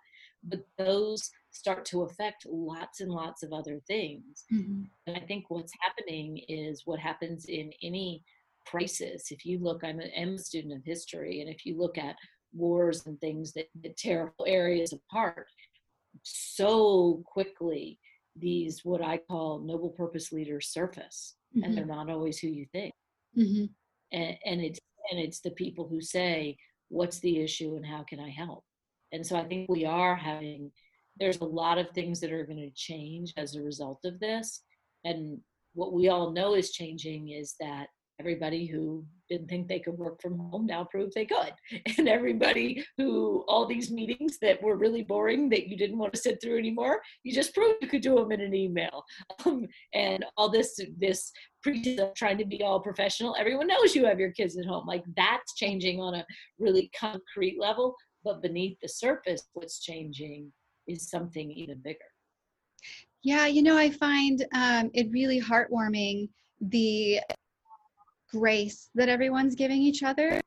But those start to affect lots and lots of other things. Mhm. and I think what's happening is what happens in any crisis. If you look, I'm a, I'm a student of history, and if you look at wars and things that, that tear areas apart, so quickly these what I call noble purpose leaders surface, and they're not always who you think. Mhm. And, and it's and it's the people who say, "What's the issue, and how can I help?" And so I think we are having. There's a lot of things that are going to change as a result of this, and what we all know is changing is that everybody who didn't think they could work from home now proved they could. And everybody who all these meetings that were really boring that you didn't want to sit through anymore you just proved you could do them in an email. Um, and all this this pretense of trying to be all professional everyone knows you have your kids at home. Like that's changing on a really concrete level but beneath the surface what's changing is something even bigger. Yeah, you know, I find um, it really heartwarming the grace that everyone's giving each other.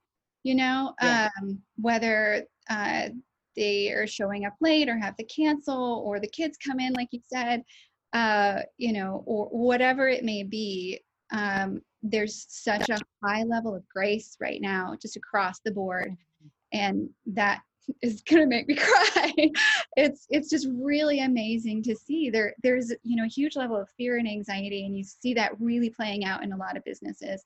You know, Yeah. um, whether uh, they are showing up late or have to cancel, or the kids come in, like you said, uh, you know, or whatever it may be. Um, there's such a high level of grace right now, just across the board, and that is gonna make me cry. it's it's just really amazing to see. There there's you know a huge level of fear and anxiety, and you see that really playing out in a lot of businesses.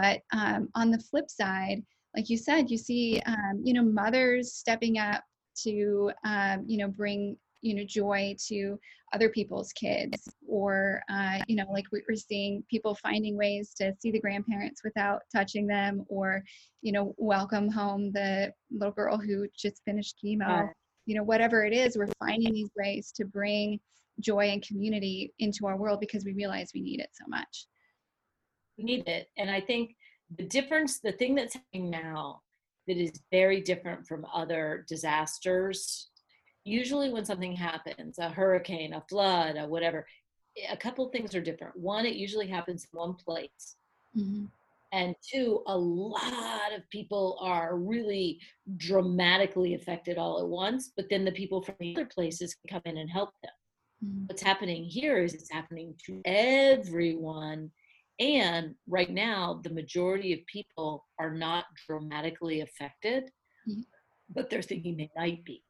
But um, on the flip side, like you said, you see um, you know mothers stepping up to um, you know bring you know joy to other people's kids or uh, you know like we- we're seeing people finding ways to see the grandparents without touching them or you know welcome home the little girl who just finished chemo Right. you know whatever it is we're finding these ways to bring joy and community into our world because we realize we need it so much need it and i think the difference, the thing that's happening now that is very different from other disasters. Usually, when something happens, a hurricane, a flood, a whatever, a couple things are different. One, it usually happens in one place. Mm-hmm. And two, a lot of people are really dramatically affected all at once, but then the people from the other places can come in and help them. Mm-hmm. What's happening here is it's happening to everyone and right now, the majority of people are not dramatically affected, mm-hmm. but they're thinking they might be.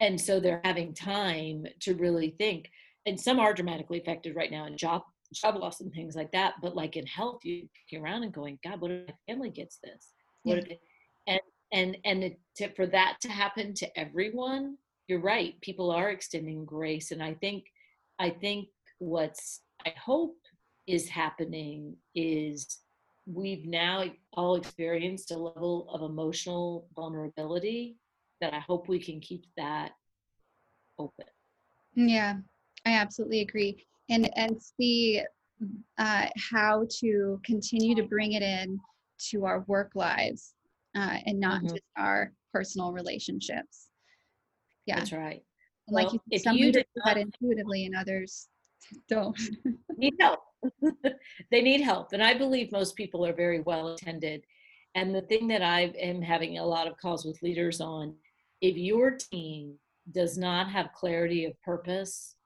And so they're having time to really think. And some are dramatically affected right now in job job loss and things like that. But like in health, you look around and going, God, what if my family gets this? What yeah. if and and and it, to, for that to happen to everyone, you're right. People are extending grace, and I think I think what's I hope is happening is we've now all experienced a level of emotional vulnerability that I hope we can keep that open. Yeah, I absolutely agree. And and see uh, how to continue to bring it in to our work lives uh, and not mm-hmm. just our personal relationships. Yeah, that's right. And well, like you, some you do that intuitively, and others don't. need help. they need help. And I believe most people are very well attended. And the thing that I am having a lot of calls with leaders on if your team does not have clarity of purpose,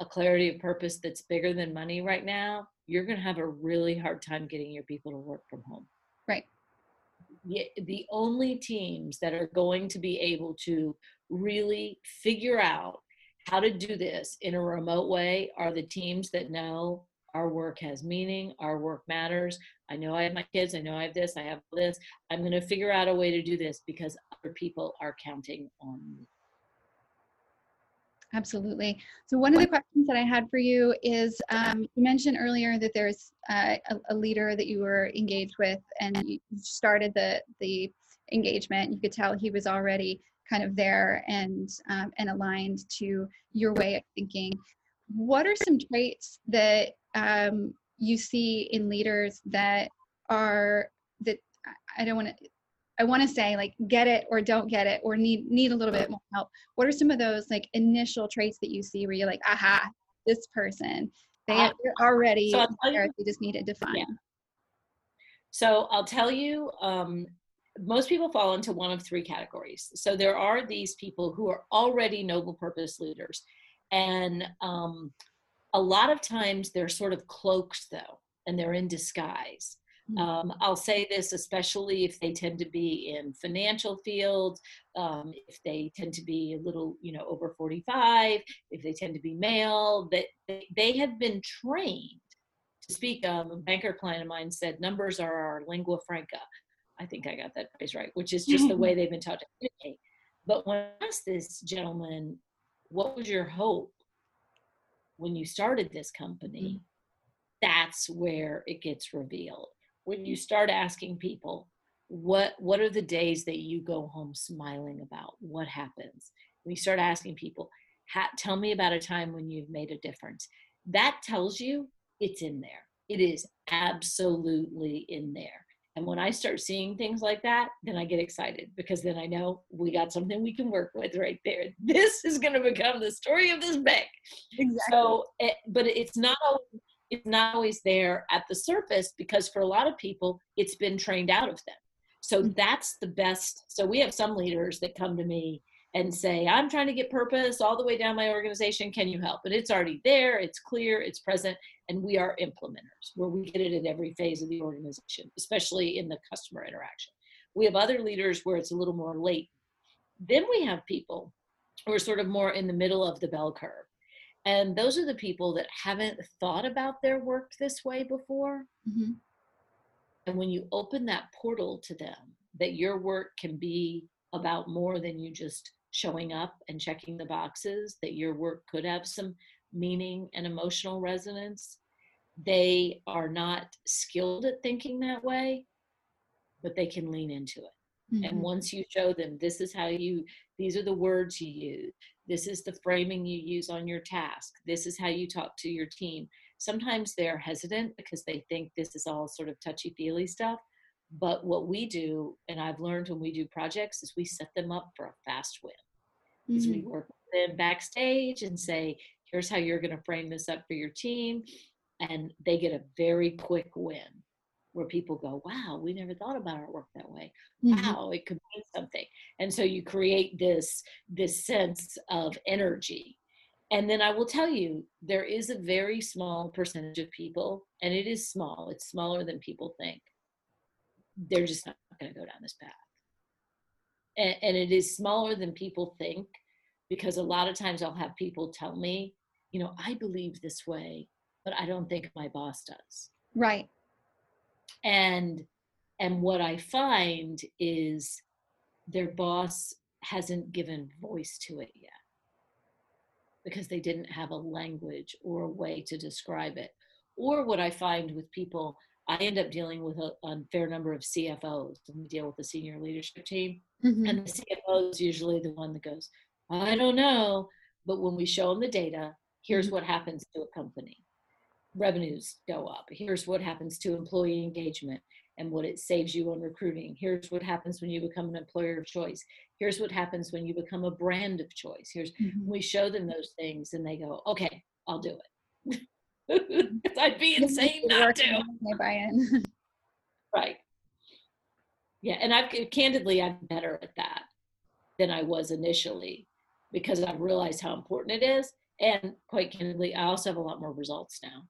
a clarity of purpose that's bigger than money right now, you're going to have a really hard time getting your people to work from home. Right. The only teams that are going to be able to really figure out how to do this in a remote way are the teams that know our work has meaning, our work matters. I know I have my kids, I know I have this, I have this. I'm going to figure out a way to do this because other people are counting on me. Absolutely. So one of the questions that I had for you is um, you mentioned earlier that there's uh, a, a, leader that you were engaged with and you started the the engagement. You could tell he was already kind of there and um, and aligned to your way of thinking. What are some traits that um, you see in leaders that are that I don't want to I want to say like get it or don't get it or need need a little bit more help. What are some of those like initial traits that you see where you're like, aha, this person they, uh, they're already so there, you, they just need to define. Yeah. So I'll tell you, um, most people fall into one of three categories. So there are these people who are already noble purpose leaders, and um, a lot of times they're sort of cloaked though and they're in disguise. Hmm. um, i'll say this especially if they tend to be in financial fields um, if they tend to be a little you know over 45 if they tend to be male that they, they have been trained to speak um, a banker client of mine said numbers are our lingua franca. I think i got that phrase right which is just the way they've been taught to communicate. But when i asked this gentleman what was your hope when you started this company, mm-hmm. that's where it gets revealed. When you start asking people, what what are the days that you go home smiling about? What happens? When you start asking people, tell me about a time when you've made a difference. That tells you it's in there. It is absolutely in there. And when I start seeing things like that, then I get excited because then I know we got something we can work with right there. This is going to become the story of this bank. Exactly. So, it, but it's not always, it's not always there at the surface because for a lot of people, it's been trained out of them. So mm-hmm. that's the best. So we have some leaders that come to me and say, I'm trying to get purpose all the way down my organization. Can you help? And it's already there, it's clear, it's present, and we are implementers where we get it at every phase of the organization, especially in the customer interaction. We have other leaders where it's a little more late. Then we have people who are sort of more in the middle of the bell curve. And those are the people that haven't thought about their work this way before. Mm-hmm. And when you open that portal to them, that your work can be about more than you just showing up and checking the boxes, that your work could have some meaning and emotional resonance. They are not skilled at thinking that way, but they can lean into it. Mm-hmm. And once you show them this is how you, these are the words you use, this is the framing you use on your task, this is how you talk to your team, sometimes they're hesitant because they think this is all sort of touchy feely stuff. But what we do, and I've learned when we do projects, is we set them up for a fast win. Mm-hmm. we work with them backstage and say, here's how you're going to frame this up for your team. And they get a very quick win where people go, wow, we never thought about our work that way. Mm-hmm. Wow, it could mean something. And so you create this, this sense of energy. And then I will tell you, there is a very small percentage of people, and it is small, it's smaller than people think. They're just not going to go down this path. And, and it is smaller than people think because a lot of times I'll have people tell me, you know, I believe this way, but I don't think my boss does. Right and and what i find is their boss hasn't given voice to it yet because they didn't have a language or a way to describe it or what i find with people i end up dealing with a, a fair number of cfos and we deal with the senior leadership team mm-hmm. and the cfo is usually the one that goes i don't know but when we show them the data here's mm-hmm. what happens to a company revenues go up. Here's what happens to employee engagement and what it saves you on recruiting. Here's what happens when you become an employer of choice. Here's what happens when you become a brand of choice. Here's mm-hmm. we show them those things and they go, okay, I'll do it. I'd be insane not to. Brian. right. Yeah, and I've candidly I'm better at that than I was initially because I've realized how important it is. And quite candidly, I also have a lot more results now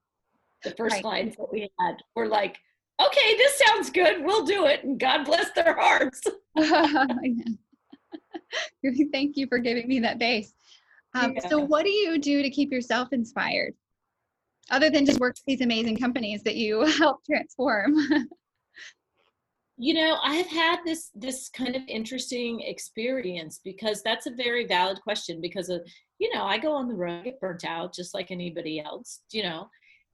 the first right. lines that we had were like, okay, this sounds good. We'll do it. And God bless their hearts. Thank you for giving me that base. Um, yeah. So, what do you do to keep yourself inspired, other than just work with these amazing companies that you help transform? You know, I've had this this kind of interesting experience because that's a very valid question. Because of you know, I go on the road, get burnt out just like anybody else. You know,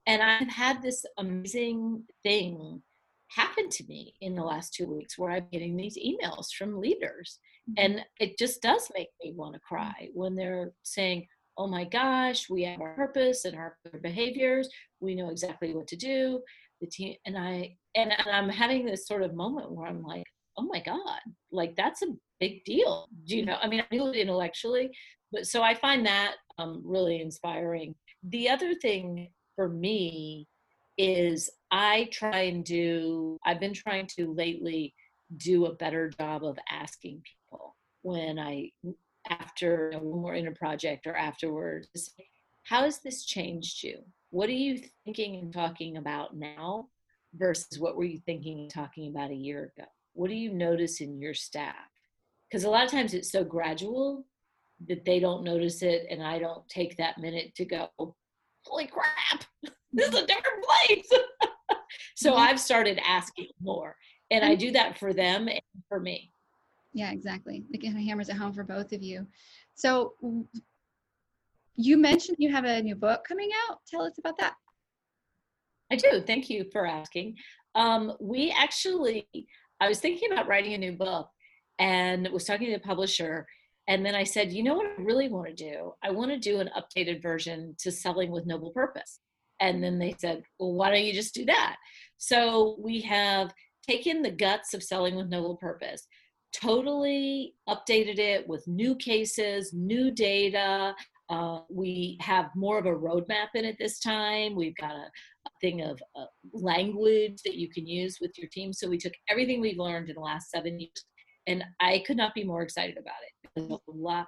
and I've had this amazing thing happen to me in the last two weeks where I'm getting these emails from leaders. Mm-hmm. And it just does make me want to cry when they're saying, oh my gosh, we have our purpose and our behaviors. We know exactly what to do. The team and I and, and I'm having this sort of moment where I'm like, oh my God, like that's a big deal. Do you know? I mean, I knew it intellectually, but so I find that um, really inspiring. The other thing for me is I try and do, I've been trying to lately do a better job of asking people when I, after when we're in a project or afterwards, how has this changed you? What are you thinking and talking about now versus what were you thinking and talking about a year ago? What do you notice in your staff? Because a lot of times it's so gradual that they don't notice it and I don't take that minute to go, holy crap, this is a different place. so mm-hmm. I've started asking more. And I do that for them and for me. Yeah, exactly. It hammers it home for both of you. So you mentioned you have a new book coming out. Tell us about that. I do. Thank you for asking. Um, we actually, I was thinking about writing a new book and was talking to the publisher and then I said, you know what I really want to do? I want to do an updated version to Selling with Noble Purpose. And then they said, well, why don't you just do that? So we have taken the guts of Selling with Noble Purpose, totally updated it with new cases, new data. Uh, we have more of a roadmap in it this time. We've got a, a thing of uh, language that you can use with your team. So we took everything we've learned in the last seven years and I could not be more excited about it. There's a lot,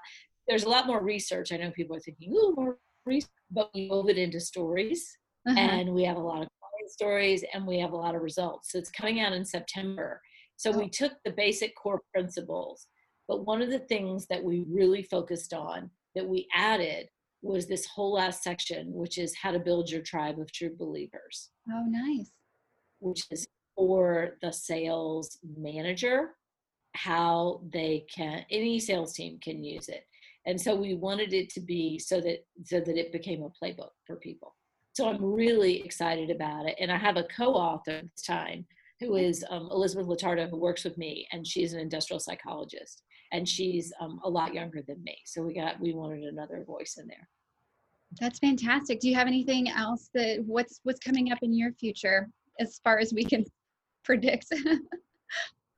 there's a lot more research. I know people are thinking, "Oh, more research," but we move it into stories, uh-huh. and we have a lot of stories, and we have a lot of results. So it's coming out in September. So oh. we took the basic core principles, but one of the things that we really focused on that we added was this whole last section, which is how to build your tribe of true believers. Oh, nice. Which is for the sales manager how they can any sales team can use it and so we wanted it to be so that so that it became a playbook for people so i'm really excited about it and i have a co-author this time who is um, elizabeth Lotardo, who works with me and she's an industrial psychologist and she's um, a lot younger than me so we got we wanted another voice in there That's fantastic. Do you have anything else that what's what's coming up in your future as far as we can predict?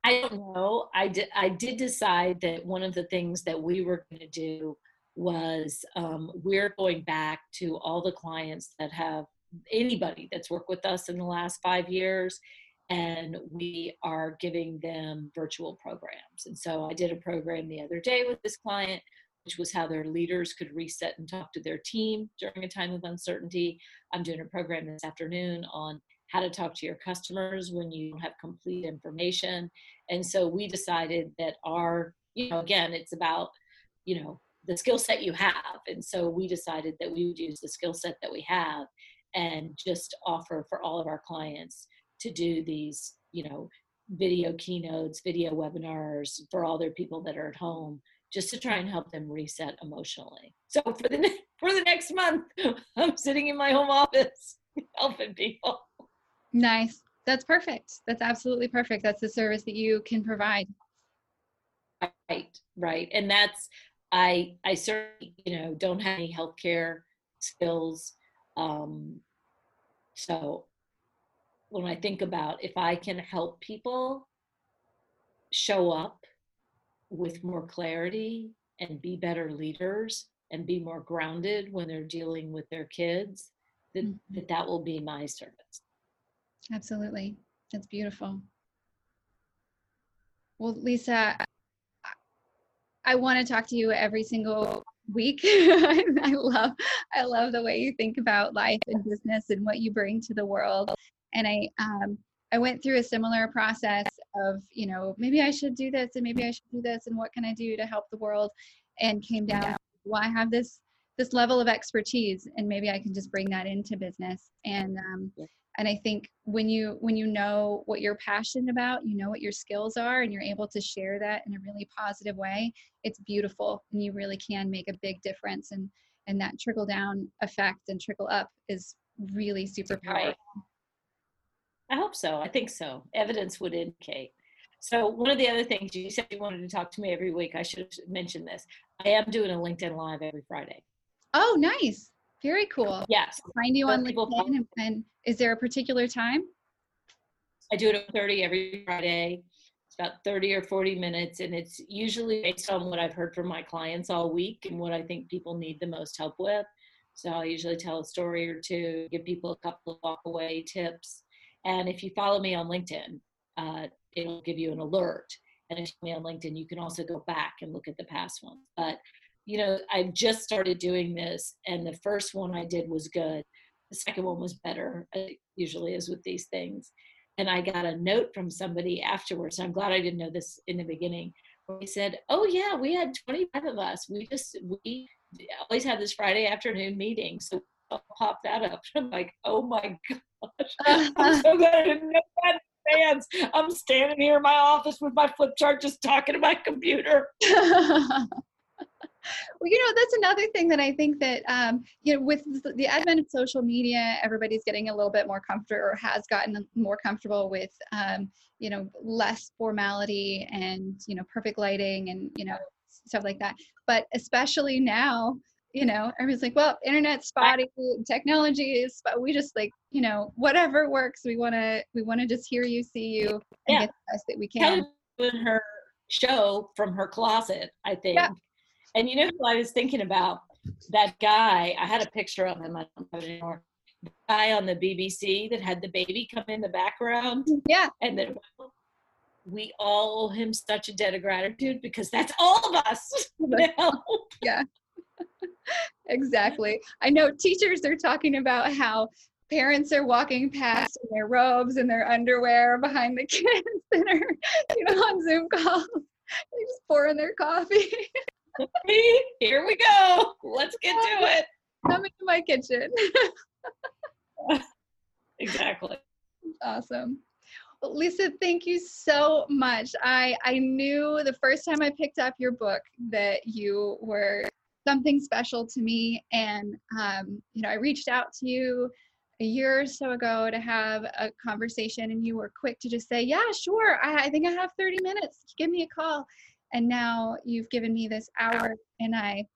I don't know. I did. I did decide that one of the things that we were going to do was um, we're going back to all the clients that have anybody that's worked with us in the last five years and we are giving them virtual programs. And so I did a program the other day with this client, which was how their leaders could reset and talk to their team during a time of uncertainty. I'm doing a program this afternoon on how to talk to your customers when you have complete information. And so we decided that our, you know, again, it's about, you know, the skill set you have. And so we decided that we would use the skill set that we have and just offer for all of our clients to do these, you know, video keynotes, video webinars for all their people that are at home, just to try and help them reset emotionally. So for the for the next month, I'm sitting in my home office helping people. Nice. That's perfect. That's absolutely perfect. That's the service that you can provide. Right, right. And that's I I certainly, you know, don't have any healthcare skills. Um, so when I think about if I can help people show up with more clarity and be better leaders and be more grounded when they're dealing with their kids, that mm-hmm. that, that will be my service. Absolutely. That's beautiful. Well, Lisa, I want to talk to you every single week. I love I love the way you think about life and business and what you bring to the world and I um, I went through a similar process of you know maybe I should do this and maybe I should do this and what can I do to help the world, and came down well I have this this level of expertise and maybe I can just bring that into business and um, yeah. and I think when you when you know what you're passionate about you know what your skills are and you're able to share that in a really positive way it's beautiful and you really can make a big difference and and that trickle down effect and trickle up is really super powerful. Right. I hope so. I think so. Evidence would indicate. So one of the other things you said you wanted to talk to me every week. I should have mentioned this. I am doing a LinkedIn live every Friday. Oh, nice. Very cool. Yes. find you on LinkedIn. And, and, is there a particular time? I do it at 30 every Friday. It's about 30 or 40 minutes, and it's usually based on what I've heard from my clients all week and what I think people need the most help with. So I'll usually tell a story or two, give people a couple of walkaway tips and if you follow me on LinkedIn, uh, it'll give you an alert. And if you me on LinkedIn, you can also go back and look at the past ones. But you know, I've just started doing this, and the first one I did was good. The second one was better, usually is with these things. And I got a note from somebody afterwards. I'm glad I didn't know this in the beginning. He said, "Oh yeah, we had 25 of us. We just we always had this Friday afternoon meeting, so I'll pop that up." I'm like, "Oh my god." I'm so glad I didn't know that advance. I'm standing here in my office with my flip chart just talking to my computer. well, you know, that's another thing that I think that, um, you know, with the advent of social media, everybody's getting a little bit more comfortable or has gotten more comfortable with, um, you know, less formality and, you know, perfect lighting and, you know, stuff like that. But especially now, you know, everybody's like, well, internet's spotty, technology is, but we just like, you know, whatever works. We want to, we want to just hear you, see you, and yeah. get the best that we can. Doing her show from her closet, I think. Yeah. And you know who I was thinking about? That guy. I had a picture of him. I don't have it anymore. The guy on the BBC that had the baby come in the background. Mm, yeah. And then we all owe him such a debt of gratitude because that's all of us. Now. Yeah exactly. I know teachers are talking about how parents are walking past in their robes and their underwear behind the kids that are, you know, on Zoom calls. They're just pouring their coffee. Here we go. Let's get to it. Come into my kitchen. exactly. Awesome. Well, Lisa, thank you so much. I I knew the first time I picked up your book that you were something special to me. And, um, you know, I reached out to you a year or so ago to have a conversation, and you were quick to just say, Yeah, sure. I, I think I have 30 minutes. Give me a call. And now you've given me this hour, and I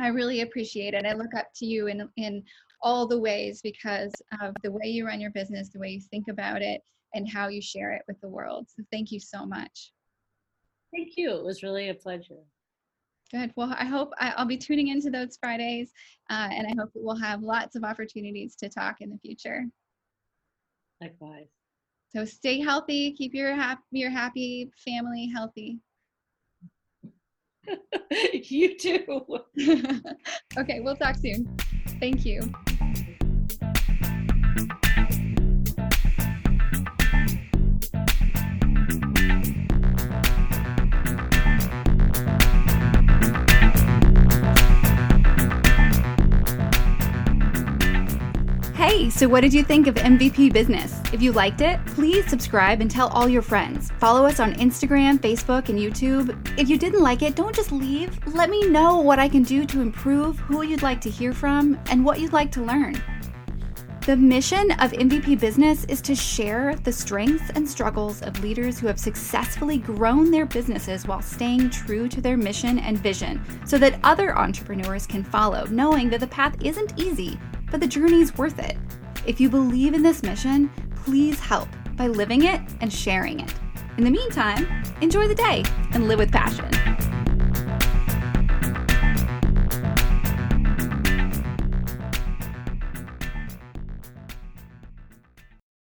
I really appreciate it. I look up to you in in all the ways because of the way you run your business, the way you think about it, and how you share it with the world. So thank you so much. Thank you. It was really a pleasure. Good. Well, I hope I, will be tuning into those Fridays, uh, and I hope we'll have lots of opportunities to talk in the future. Likewise. So stay healthy. Keep your happy, your happy family healthy. you too. okay, we'll talk soon. Thank you. Hey, so what did you think of MVP Business? If you liked it, please subscribe and tell all your friends. Follow us on Instagram, Facebook, and YouTube. If you didn't like it, don't just leave. Let me know what I can do to improve, who you'd like to hear from, and what you'd like to learn. The mission of MVP Business is to share the strengths and struggles of leaders who have successfully grown their businesses while staying true to their mission and vision so that other entrepreneurs can follow, knowing that the path isn't easy but the journey's worth it. If you believe in this mission, please help by living it and sharing it. In the meantime, enjoy the day and live with passion.